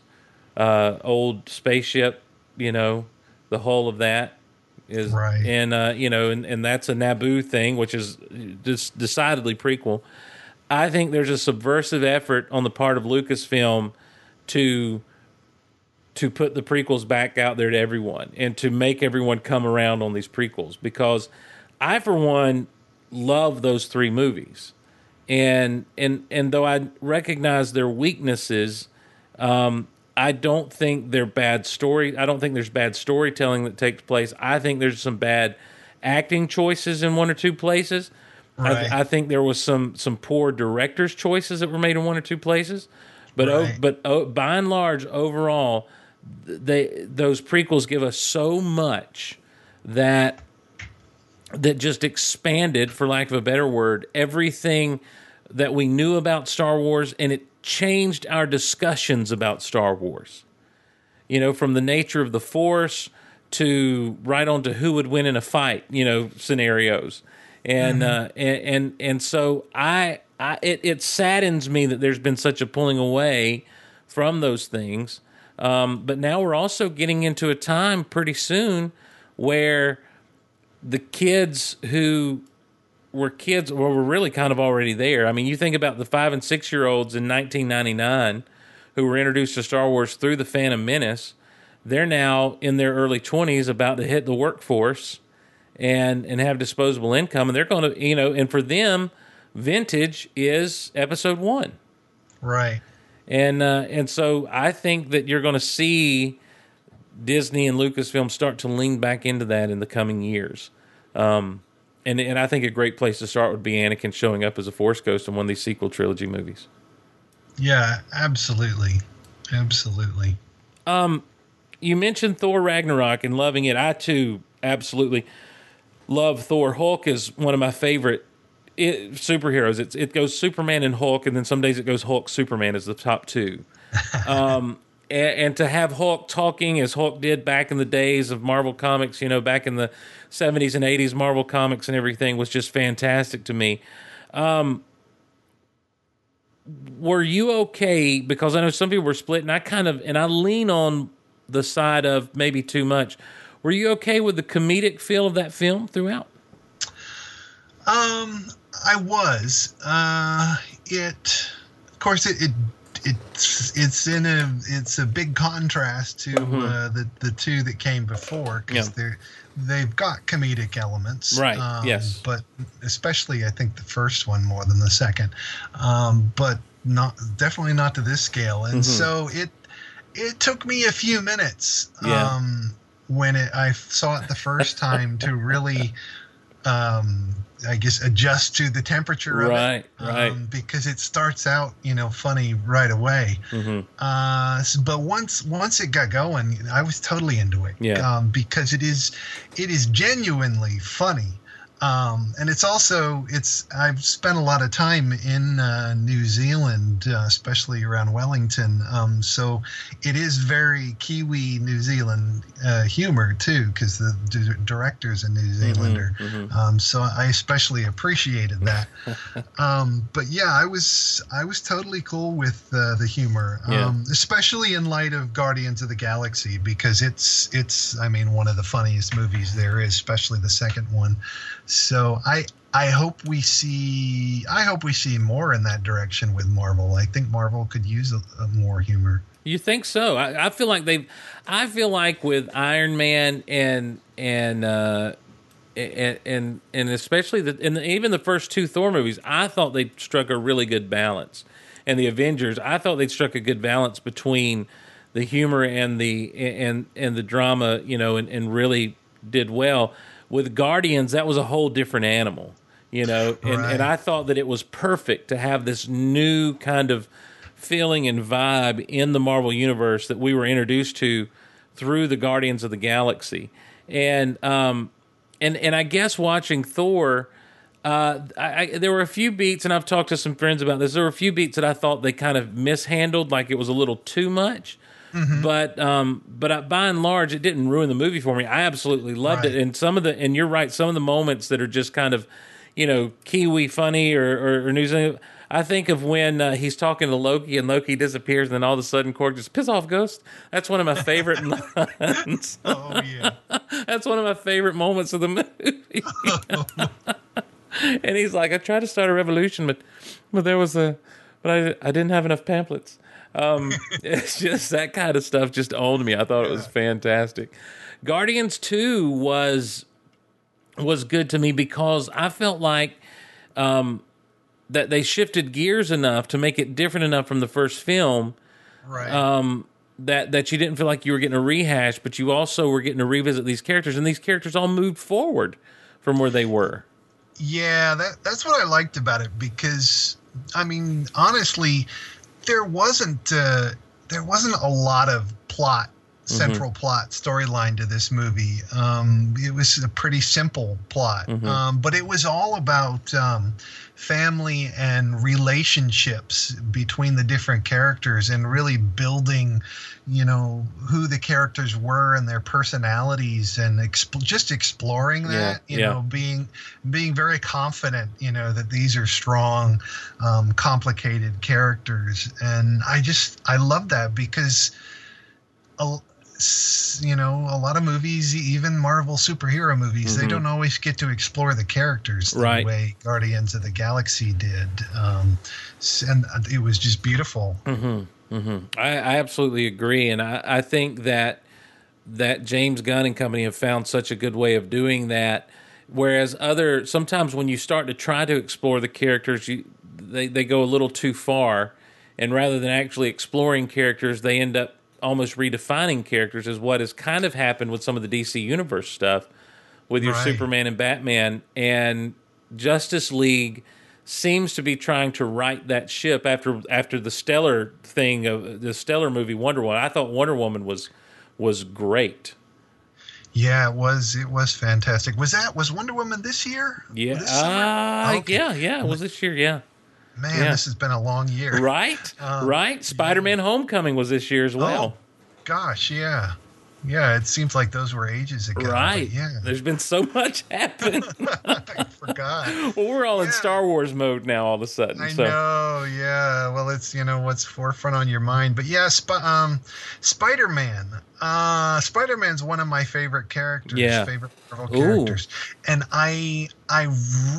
uh, old spaceship, you know, the hull of that is Right. and uh, you know, and, and that's a Naboo thing, which is just decidedly prequel. I think there's a subversive effort on the part of Lucasfilm to to put the prequels back out there to everyone and to make everyone come around on these prequels because I for one love those three movies. And and and though I recognize their weaknesses, um, I don't think they're bad story. I don't think there's bad storytelling that takes place. I think there's some bad acting choices in one or two places. Right. I, I think there was some some poor directors' choices that were made in one or two places. But oh, Right. but oh, by and large, overall, they those prequels give us so much that that just expanded, for lack of a better word, everything that we knew about Star Wars, and it changed our discussions about Star Wars. You know, from the nature of the Force to right on to who would win in a fight. You know, scenarios, and uh, and, and and so I, I it, it saddens me that there's been such a pulling away from those things. Um, but now we're also getting into a time pretty soon where the kids who were kids well were really kind of already there. I mean, you think about the five and six year olds in 1999 who were introduced to Star Wars through the Phantom Menace. They're now in their early 20s, about to hit the workforce and and have disposable income, and they're going to you know, and for them, vintage is Episode One Right. And uh, and so I think that you're going to see Disney and Lucasfilm start to lean back into that in the coming years. Um, and and I think a great place to start would be Anakin showing up as a Force Ghost in one of these sequel trilogy movies. Yeah, absolutely. Absolutely. You mentioned Thor Ragnarok and loving it. I too absolutely love Thor. Hulk is one of my favorite it, superheroes. It's it goes Superman and Hulk, and then some days it goes Hulk Superman as the top two. um, and, and to have Hulk talking as Hulk did back in the days of Marvel Comics, you know, back in the seventies and eighties, Marvel Comics and everything was just fantastic to me. Um, were you okay? Because I know some people were split, and I kind of and I lean on the side of maybe too much. Were you okay with the comedic feel of that film throughout? Um, I was. Uh, it, of course, it, it it's it's in a it's a big contrast to uh, the the two that came before because Yeah. they're they've got comedic elements, Right, Um, yes. but especially I think the first one more than the second, um, but not definitely not to this scale, and so it it took me a few minutes Yeah. um, when it I saw it the first time to really um, I guess adjust to the temperature of Right, it, right. um, because it starts out you know funny right away. Mm-hmm. Uh, but once once it got going, I was totally into it. Yeah. Um, because it is it is genuinely funny. Um, and it's also it's I've spent a lot of time in uh, New Zealand, uh, especially around Wellington. Um, so it is very Kiwi New Zealand uh, humor too, because the d- director's a New Zealander. Um, so I especially appreciated that. um, but yeah, I was I was totally cool with uh, the humor, Yeah. um, especially in light of Guardians of the Galaxy, because it's it's I mean one of the funniest movies there is, especially the second one. So I I hope we see I hope we see more in that direction with Marvel. I think Marvel could use a, a more humor. You think so? I, I feel like they've. I feel like with Iron Man and and uh, and and and especially the and even the first two Thor movies, I thought they struck a really good balance. And the Avengers, I thought they struck a good balance between the humor and the and and the drama, you know, and, and really did well. With Guardians, that was a whole different animal. you know, and, Right. and I thought that it was perfect to have this new kind of feeling and vibe in the Marvel universe that we were introduced to through the Guardians of the Galaxy, and um, and and I guess watching Thor. Uh, I, I, there were a few beats, and I've talked to some friends about this. There were a few beats that I thought they kind of mishandled, like it was a little too much. But um, but I, by and large, it didn't ruin the movie for me. I absolutely loved it, and some of the and you're right, some of the moments that are just kind of, you know, Kiwi funny or or, or New Zealand. I think of when uh, he's talking to Loki and Loki disappears, and then all of a sudden Korg just piss off Ghost. That's one of my favorite lines. Oh yeah. That's one of my favorite moments of the movie. and he's like, I tried to start a revolution, but but there was a, but I I didn't have enough pamphlets. Um, it's just that kind of stuff just owned me. I thought it was fantastic. Guardians Two was was good to me because I felt like um, that they shifted gears enough to make it different enough from the first film Right. Um, that that you didn't feel like you were getting a rehash, but you also were getting to revisit these characters, and these characters all moved forward from where they were. Yeah, that that's what I liked about it because I mean, honestly, there wasn't uh, there wasn't a lot of plot, central plot storyline to this movie. Um, it was a pretty simple plot, um, but it was all about um, family and relationships between the different characters and really building you know who the characters were and their personalities and exp- just exploring that you yeah. know being being very confident you know that these are strong um, complicated characters and i just i love that because a, you know a lot of movies even marvel superhero movies they don't always get to explore the characters the Mm-hmm. Right. way guardians of the galaxy did um, and it was just beautiful I, I absolutely agree, and I, I think that that James Gunn and company have found such a good way of doing that. Whereas other sometimes when you start to try to explore the characters, you they they go a little too far, and rather than actually exploring characters, they end up almost redefining characters. Is what has kind of happened with some of the DC Universe stuff with your Right. Superman and Batman and Justice League seems to be trying to right that ship after after the stellar thing of the stellar movie Wonder Woman. I thought Wonder Woman was was great. yeah it was it was fantastic was that was wonder woman this year Yeah, This uh, Okay. yeah, yeah. It was this year. Yeah, man yeah. this has been a long year right, Um, right. Spider Man Homecoming was this year as well. Oh, gosh, yeah, yeah. It seems like those were ages ago. right. Yeah, There's been so much happen. I forgot. well, we're all in Star Wars mode now. All of a sudden, I so know. Yeah. Well, it's you know what's forefront on your mind, but yeah, Sp- um, Spider Man. Uh, Spider Man's one of my favorite characters. Yeah. Favorite Marvel Ooh. characters, and I I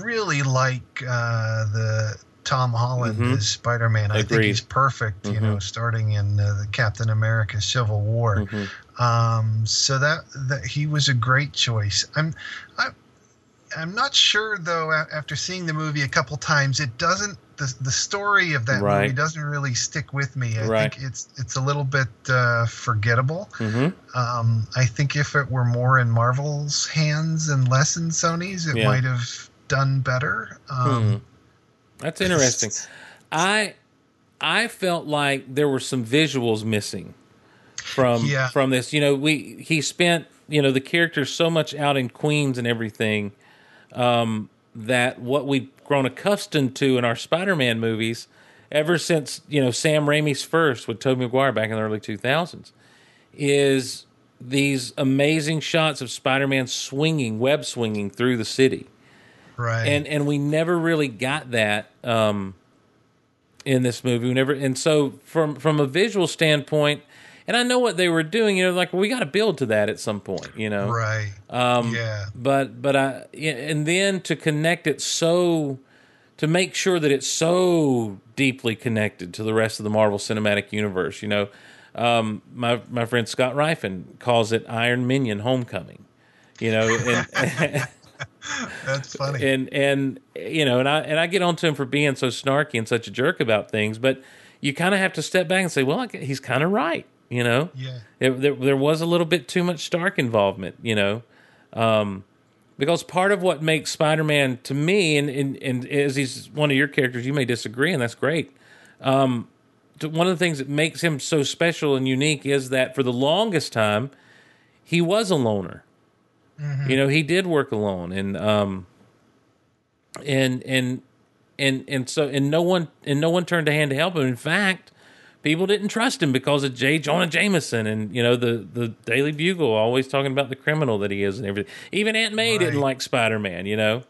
really like uh, the. Tom Holland Mhm. as Spider Man. I think he's perfect, you know, starting in uh, the Captain America Civil War. Mhm. Um, so that that he was a great choice. I'm, I, I'm not sure though. After seeing the movie a couple times, it doesn't. The, the story of that Right. movie doesn't really stick with me. I Right. think it's it's a little bit uh, forgettable. Mhm. Um, I think if it were more in Marvel's hands and less in Sony's, it Yeah. might have done better. Um, Hmm. That's interesting. I I felt like there were some visuals missing from Yeah. from this. You know, we he spent you know the characters so much out in Queens and everything um, that what we've grown accustomed to in our Spider-Man movies ever since you know Sam Raimi's first with Tobey Maguire back in the early two thousands is these amazing shots of Spider-Man swinging, web swinging through the city Right. and and we never really got that um, in this movie. We never, and so from from a visual standpoint, and I know what they were doing. You know, like we got to build to that at some point. You know, right. um, yeah. but but I and then to connect it so to make sure that it's so deeply connected to the rest of the Marvel Cinematic Universe. You know, um, my my friend Scott Rifen calls it Iron Minion Homecoming. You know, and. That's funny. and and you know, and I and I get on to him for being so snarky and such a jerk about things, but you kind of have to step back and say, well, I he's kind of right, you know. yeah. It, there, there was a little bit too much Stark involvement, you know. Um, because part of what makes Spider-Man to me, and and, and as he's one of your characters, you may disagree, and that's great. Um, one of the things that makes him so special and unique is that for the longest time, he was a loner. You know, he did work alone, and um, and and and and so and no one and no one turned a hand to help him. In fact, people didn't trust him because of J. Jonah Jameson and you know the the Daily Bugle always talking about the criminal that he is and everything. Even Aunt May didn't like Spider Man. You know,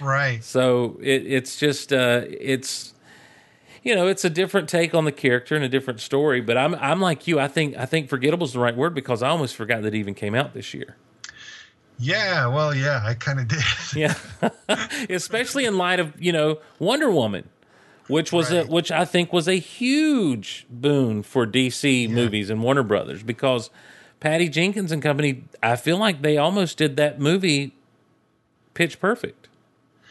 Right. so it, it's just uh, it's you know it's a different take on the character and a different story. But I'm I'm like you. I think I think forgettable is the right word because I almost forgot that it even came out this year. Yeah. Well, yeah, I kind of did. Yeah, especially in light of you know Wonder Woman, which was a which I think was a huge boon for DC movies and Warner Brothers because Patty Jenkins and company. I feel like they almost did that movie pitch perfect.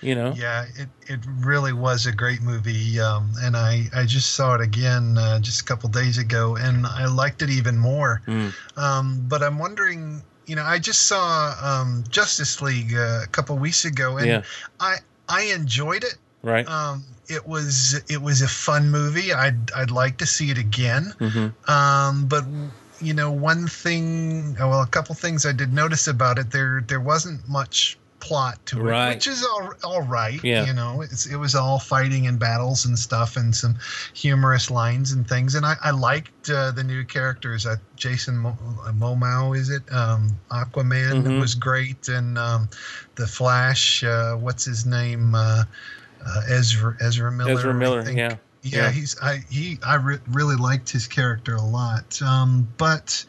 You know, Yeah, it, it really was a great movie, um, and I, I just saw it again uh, just a couple days ago, and I liked it even more. Hmm. Um, but I'm wondering, you know, I just saw um, Justice League uh, a couple weeks ago, and Yeah. I I enjoyed it. right? Um, it was it was a fun movie. I'd I'd like to see it again. Mm-hmm. Um, but you know, one thing, well, a couple things I did notice about it. There there wasn't much plot to it, Right. which is all all right. Yeah. You know, it's, it was all fighting and battles and stuff, and some humorous lines and things. And I, I liked uh, the new characters. Uh, Jason Mo- Momoa, is it? Um, Aquaman Mhm. was great, and um, the Flash. Uh, what's his name? Uh, uh, Ezra Ezra Miller. Ezra Miller, yeah. Yeah, Yeah. he's I he I re- really liked his character a lot. Um, but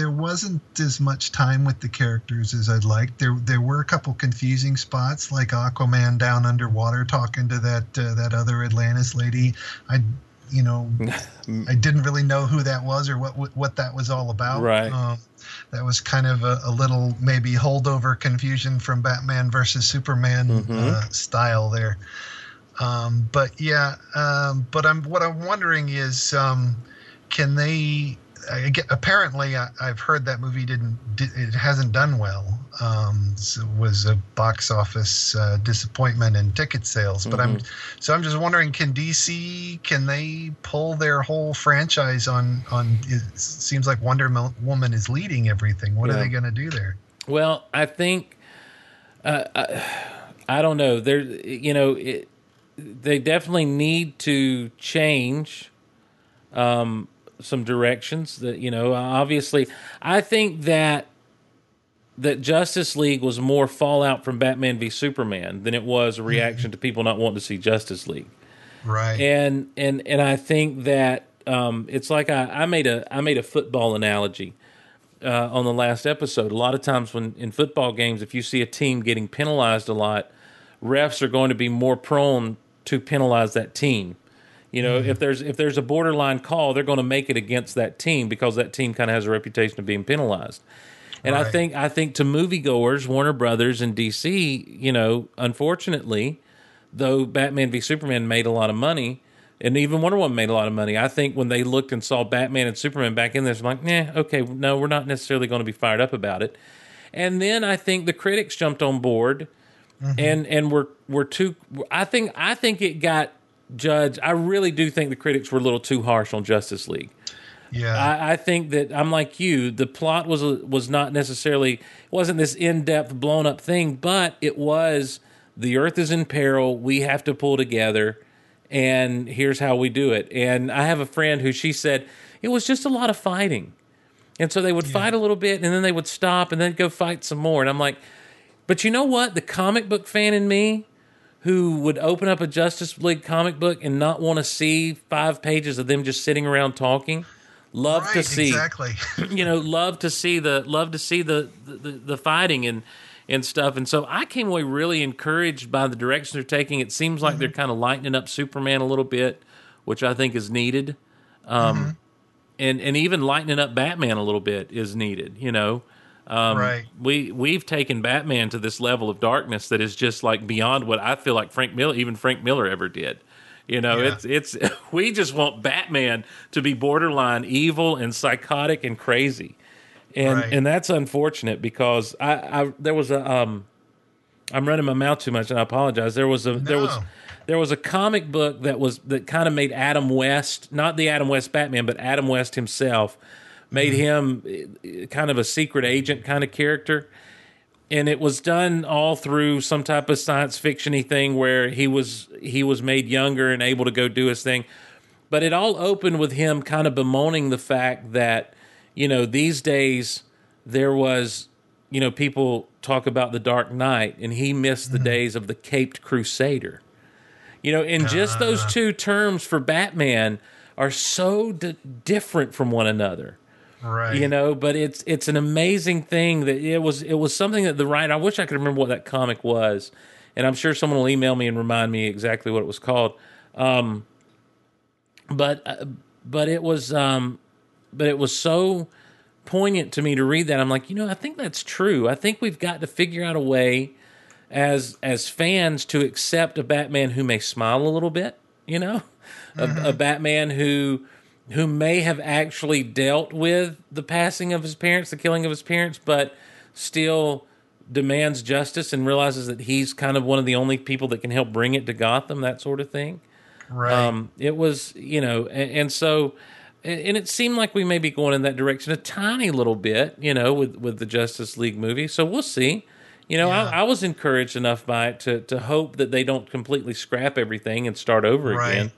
there wasn't as much time with the characters as I'd like. There there were a couple confusing spots, like Aquaman down underwater talking to that uh, that other Atlantis lady. I you know I didn't really know who that was or what what, that was all about. Right. Um, that was kind of a, a little maybe holdover confusion from Batman versus Superman Mhm. uh, style there. Um, but yeah, um, but I'm what I'm wondering is, um, can they? I get, apparently, I, I've heard that movie didn't. It hasn't done well. Um, so it was a box office uh, disappointment in ticket sales. But I'm so I'm just wondering, can DC can they pull their whole franchise on on? It seems like Wonder Woman is leading everything. What Yeah. are they going to do there? Well, I think uh, I, I don't know. There, you know, it, they definitely need to change um, some directions. That you know, obviously, I think that that Justice League was more fallout from Batman v Superman than it was a reaction to people not wanting to see Justice League Right. and and and I think that um, it's like I, I made a I made a football analogy uh, on the last episode. A lot of times when in football games, if you see a team getting penalized a lot, refs are going to be more prone to penalize that team. You know, if mm-hmm. there's if there's a borderline call, they're going to make it against that team because that team kind of has a reputation of being penalized. And I think I think to moviegoers, Warner Brothers and DC, you know, unfortunately, though Batman v Superman made a lot of money, and even Wonder Woman made a lot of money. I think when they looked and saw Batman and Superman back in there, it's like, nah, okay, no, we're not necessarily going to be fired up about it. And then I think the critics jumped on board, mm-hmm. and and were were too. I think I think it got judged. I really do think the critics were a little too harsh on Justice League. yeah. I, I think that I'm like you. The plot was was not necessarily wasn't this in depth blown up thing, but it was the Earth is in peril. We have to pull together, and here's how we do it. And I have a friend who she said it was just a lot of fighting, and so they would fight a little bit, and then they would stop, and then go fight some more. And I'm like, but you know what? The comic book fan in me who would open up a Justice League comic book and not want to see five pages of them just sitting around talking. Love to see, Exactly. you know, love to see the love to see the the, the fighting and and stuff. And so I came away really encouraged by the direction they're taking. It seems like they're kind of lightening up Superman a little bit, which I think is needed. Um, and and even lightening up Batman a little bit is needed. You know, um, Right. We we've taken Batman to this level of darkness that is just like beyond what I feel like Frank Miller, even Frank Miller, ever did. You know, Yeah. it's it's we just want Batman to be borderline evil and psychotic and crazy, and Right. and that's unfortunate because I, I there was a um I'm running my mouth too much, and I apologize. There was a there was there was a comic book that was that kind of made Adam West, not the Adam West Batman, but Adam West himself, made him uh, kind of a secret agent kind of character. And it was done all through some type of science fictiony thing where he was he was made younger and able to go do his thing. But it all opened with him kind of bemoaning the fact that, you know, these days there was, you know, people talk about the Dark Knight and he missed the days of the Caped Crusader. You know, and just those two terms for Batman are so d- different from one another Right. you know but it's it's an amazing thing that it was it was something that the writer i wish i could remember what that comic was and i'm sure someone will email me and remind me exactly what it was called. Um but uh, but it was um but it was so poignant to me to read that. I'm like you know i think that's true. I think we've got to figure out a way as as fans to accept a batman who may smile a little bit you know? A, a batman who who may have actually dealt with the passing of his parents, the killing of his parents, but still demands justice and realizes that he's kind of one of the only people that can help bring it to Gotham, that sort of thing. Right. Um, it was, you know, and, and so, and it seemed like we may be going in that direction a tiny little bit, you know, with with the Justice League movie. So we'll see. You know, Yeah. I, I was encouraged enough by it to to hope that they don't completely scrap everything and start over Right. again.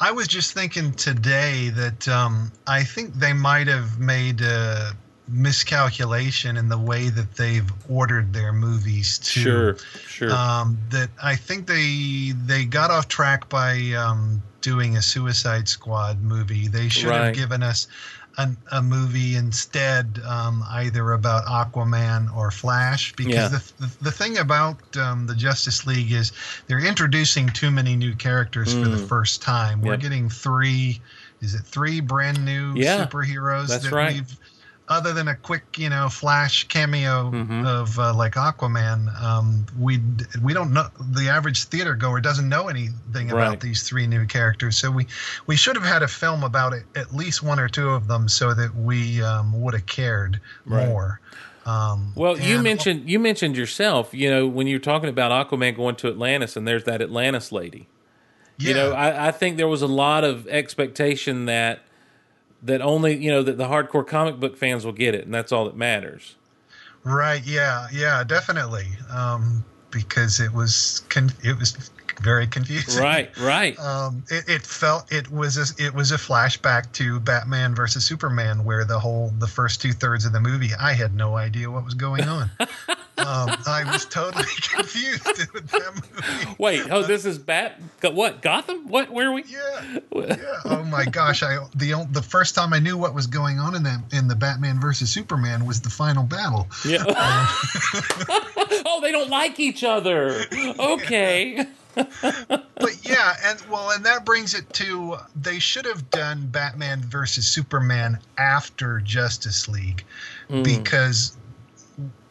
I was just thinking today that um, I think they might have made a miscalculation in the way that they've ordered their movies too. Sure, sure. Um, that I think they they got off track by um, doing a Suicide Squad movie. They should Right. have given us an, a movie instead, um, either about Aquaman or Flash. Because Yeah. the, the the thing about um, the Justice League is they're introducing too many new characters for the first time. We're Mm. Yep. getting three. Is it three brand new Yeah, superheroes that's that right. we've other than a quick, you know, flash cameo Mhm. of uh, like Aquaman, um, we we don't know the average theater goer doesn't know anything Right. about these three new characters. So we we should have had a film about it, at least one or two of them, so that we um, would have cared Right. more. Um, Well, you mentioned you mentioned yourself, you know, when you're talking about Aquaman going to Atlantis, and there's that Atlantis lady. yeah, You know, I, I think there was a lot of expectation that that only you know that the hardcore comic book fans will get it, and that's all that matters. right, yeah, yeah, definitely, um, because it was con- it was very confusing. Right, right. um, it, it felt it was a, it was a flashback to Batman versus Superman, where the whole the first two thirds of the movie, I had no idea what was going on. um, I was totally confused with that movie. Wait, oh, this is Bat. What Gotham? What? Where are we? Yeah, yeah. Oh my gosh! I the the first time I knew what was going on in that in the Batman versus Superman was the final battle. Yeah. oh, they don't like each other. Okay. But yeah, and well, and that brings it to they should have done Batman versus Superman after Justice League, because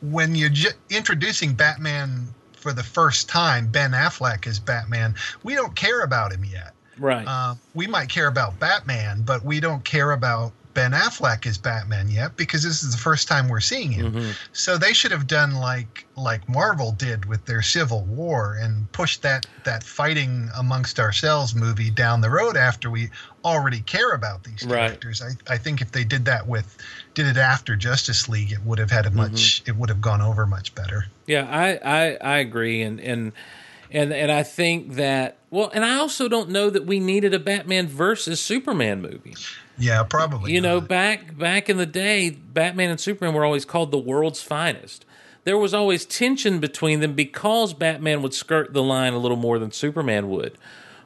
when you're ju- introducing Batman for the first time, Ben Affleck as Batman, we don't care about him yet. Right. Uh, we might care about Batman, but we don't care about Ben Affleck as Batman yet because this is the first time we're seeing him. Mm-hmm. So they should have done like like Marvel did with their Civil War and pushed that that fighting amongst ourselves movie down the road after we already care about these Right. characters. I, I think if they did that with did it after Justice League, it would have had a mm-hmm. much it would have gone over much better. Yeah, I, I, I agree, and and and and I think that well, and I also don't know that we needed a Batman versus Superman movie. Yeah, probably. You know, back back in the day, Batman and Superman were always called the world's finest. There was always tension between them because Batman would skirt the line a little more than Superman would.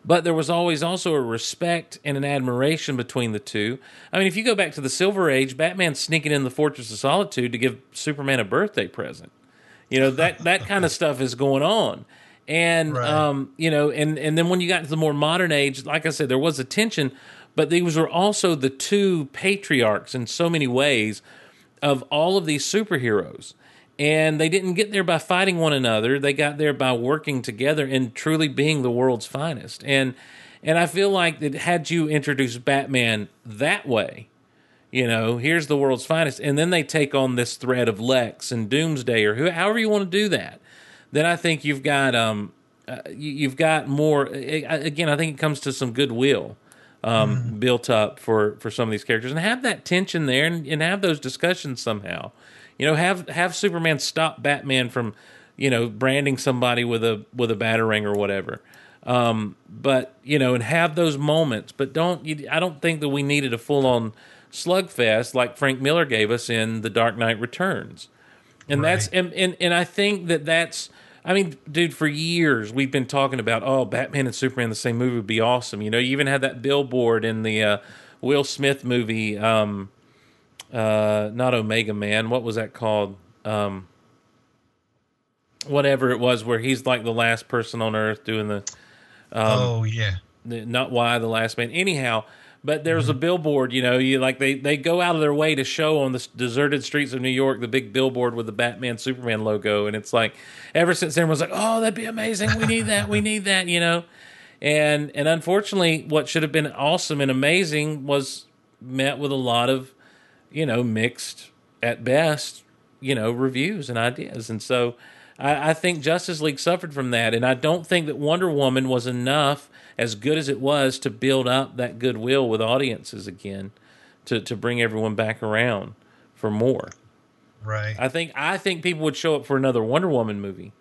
But there was always also a respect and an admiration between the two. I mean, if you go back to the Silver Age, Batman sneaking in the Fortress of Solitude to give Superman a birthday present. You know that that kind of stuff is going on, and Right. um, you know, and and then when you got to the more modern age, like I said, there was a tension, but these were also the two patriarchs in so many ways of all of these superheroes. And they didn't get there by fighting one another. They got there by working together and truly being the world's finest. And and I feel like that had you introduced Batman that way, you know, here's the world's finest, and then they take on this threat of Lex and Doomsday or who, however you want to do that. Then I think you've got um, uh, you, you've got more. Again, I think it comes to some goodwill um, built up for for some of these characters, and have that tension there, and, and have those discussions somehow. You know, have have Superman stop Batman from, you know, branding somebody with a with a batarang or whatever. Um, but you know, and have those moments. But don't you, I don't think that we needed a full on slugfest like Frank Miller gave us in The Dark Knight Returns and that's and, and and I think that that's I mean, dude, for years we've been talking about oh, Batman and Superman the same movie would be awesome. You know, you even had that billboard in the uh, Will Smith movie, um, uh, not Omega Man. What was that called? Um, whatever it was, where he's like the last person on Earth doing the oh yeah. the- not why the last man anyhow but there's a mm-hmm. billboard you know you like they they go out of their way to show on the deserted streets of new york the big billboard with the batman superman logo and it's like ever since everyone's like oh that'd be amazing. We need that. We need that you know? And and unfortunately what should have been awesome and amazing was met with a lot of you know mixed at best you know reviews and ideas. And so I, I think justice league suffered from that and i don't think that wonder woman was enough as good as it was to build up that goodwill with audiences again to, to bring everyone back around for more Right. i think i think people would show up for another wonder woman movie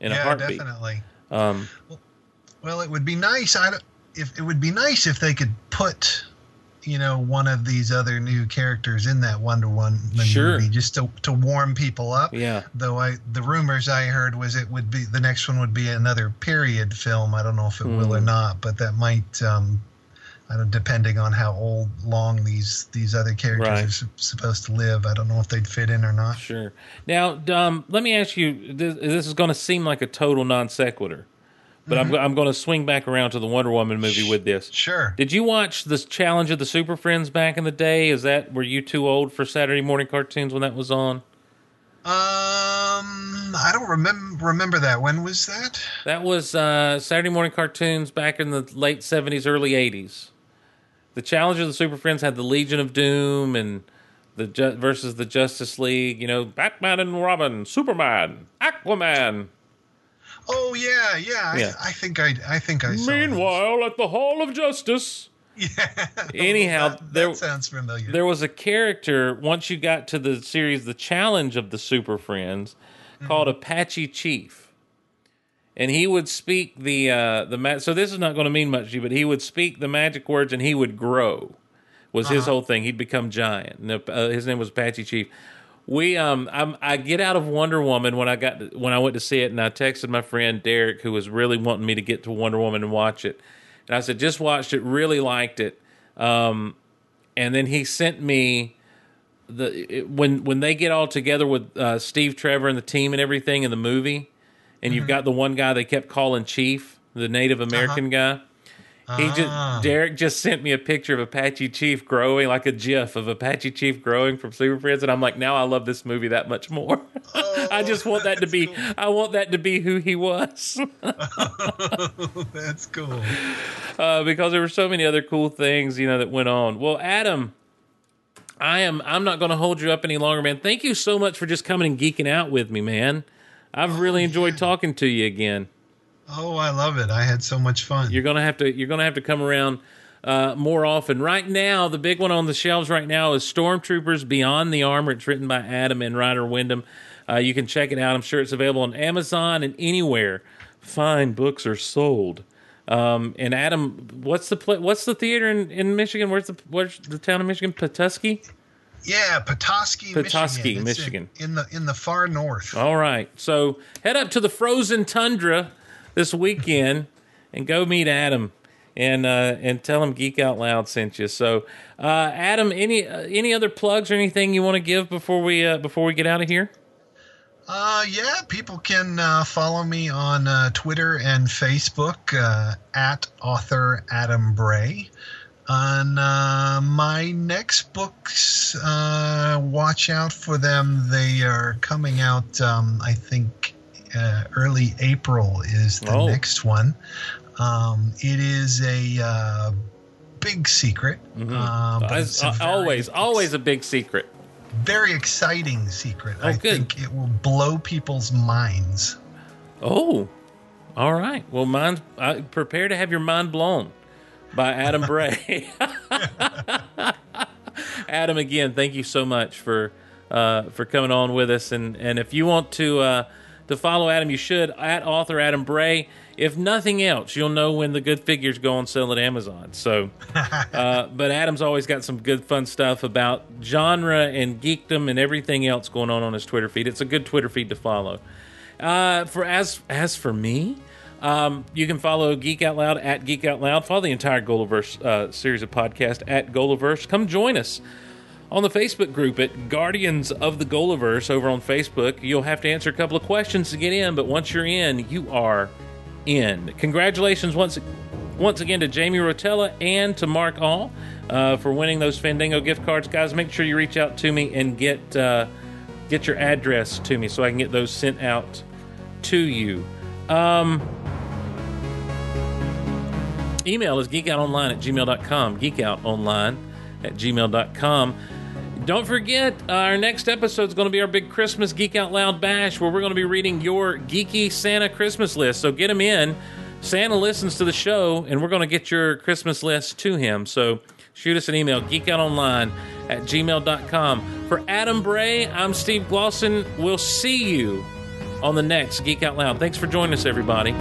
in a yeah, heartbeat definitely. um Well, it would be nice. I if it would be nice if they could put, you know, one of these other new characters in that Wonder Woman Sure. movie just to to warm people up. yeah Though I, the rumors I heard was it would be the next one would be another period film. I don't know if it will or Hmm. not, but that might, um, I don't, depending on how old, long these these other characters Right. are su- supposed to live. I don't know if they'd fit in or not. Sure. Now, um, let me ask you. This, this is going to seem like a total non sequitur, but I'm, I'm going to swing back around to the Wonder Woman movie with this. Sure. Did you watch the Challenge of the Super Friends back in the day? Is that were you too old for Saturday morning cartoons when that was on? Um, I don't remember remember that. When was that? That was uh, Saturday morning cartoons back in the late '70s, early '80s. The Challenge of the Super Friends had the Legion of Doom and the Ju- versus the Justice League. You know, Batman and Robin, Superman, Aquaman. Oh yeah, yeah. I, Yeah. I think I I think I saw. Meanwhile, at the Hall of Justice, yeah. Anyhow, that, there- that sounds familiar. there was a character once you got to the series, the Challenge of the Super Friends, called Apache Chief, and he would speak the uh, the ma- so this is not going to mean much to you, but he would speak the magic words and he would grow. Was his whole thing? He'd become giant. And, uh, his name was Apache Chief. We um I'm, I get out of Wonder Woman when I got to, when I went to see it, and I texted my friend Derek, who was really wanting me to get to Wonder Woman and watch it, and I said just watched it, really liked it. Um, and then he sent me the it, when when they get all together with uh, Steve Trevor and the team and everything in the movie, and you've got the one guy they kept calling Chief, the Native American guy. He Ah. just Derek just sent me a picture of Apache Chief growing, like a GIF of Apache Chief growing from Super Friends, and I'm like, now I love this movie that much more. I just want that to be, cool. I want that to be who he was, That's cool. uh, because there were so many other cool things, you know, that went on. Well, Adam, I am, I'm not going to hold you up any longer, man. Thank you so much for just coming and geeking out with me, man. I've really enjoyed talking to you again. Oh, I love it. I had so much fun. You're gonna have to you're gonna have to come around uh, more often. Right now, the big one on the shelves right now is Stormtroopers Beyond the Armor. It's written by Adam and Ryder Windham. Uh, you can check it out. I'm sure it's available on Amazon and anywhere fine books are sold. Um, and Adam, what's the pla what's the theater in, in Michigan? Where's the where's the town of Michigan? Petoskey. yeah, Petoskey, Petoskey, Michigan. It's in- Michigan. In, the in the far north. All right. So head up to the frozen tundra this weekend and go meet Adam and uh, and tell him Geek Out Loud sent you. So uh, Adam, any uh, any other plugs or anything you want to give before we uh, before we get out of here? Uh, yeah, people can uh, follow me on uh, Twitter and Facebook uh, at author Adam Bray. On uh, my next books, uh, watch out for them. They are coming out, um, I think, uh, early April is the Oh. next one. Um, it is a uh, big secret. Uh, but As- a uh, very- always, always a big secret. very exciting secret. Oh, I good. think it will blow people's minds. Oh, all right. Well, mind, uh, prepare to have your mind blown by Adam Bray. Adam, again, thank you so much for uh, for coming on with us. And and if you want to uh, to follow Adam, you should at author Adam Bray. If nothing else, you'll know when the good figures go on sale at Amazon. So, uh, but Adam's always got some good fun stuff about genre and geekdom and everything else going on on his Twitter feed. It's a good Twitter feed to follow. Uh, for as as for me, um, you can follow Geek Out Loud at Geek Out Loud. Follow the entire Golaverse uh, series of podcast at Golaverse. Come join us on the Facebook group at Guardians of the Golaverse over on Facebook. You'll have to answer a couple of questions to get in, but once you're in, you are in. Congratulations once once again to Jamie Rotella and to Mark All uh, for winning those Fandango gift cards, guys. Make sure you reach out to me and get uh, get your address to me so I can get those sent out to you. Um, email is geekoutonline at gmail.com. Geekoutonline at gmail.com. Don't forget, our next episode is going to be our big Christmas Geek Out Loud Bash, where we're going to be reading your geeky Santa Christmas list. So get them in. Santa listens to the show, and we're going to get your Christmas list to him. So shoot us an email, geekoutonline at gmail.com. For Adam Bray, I'm Steve Glosson. We'll see you on the next Geek Out Loud. Thanks for joining us, everybody.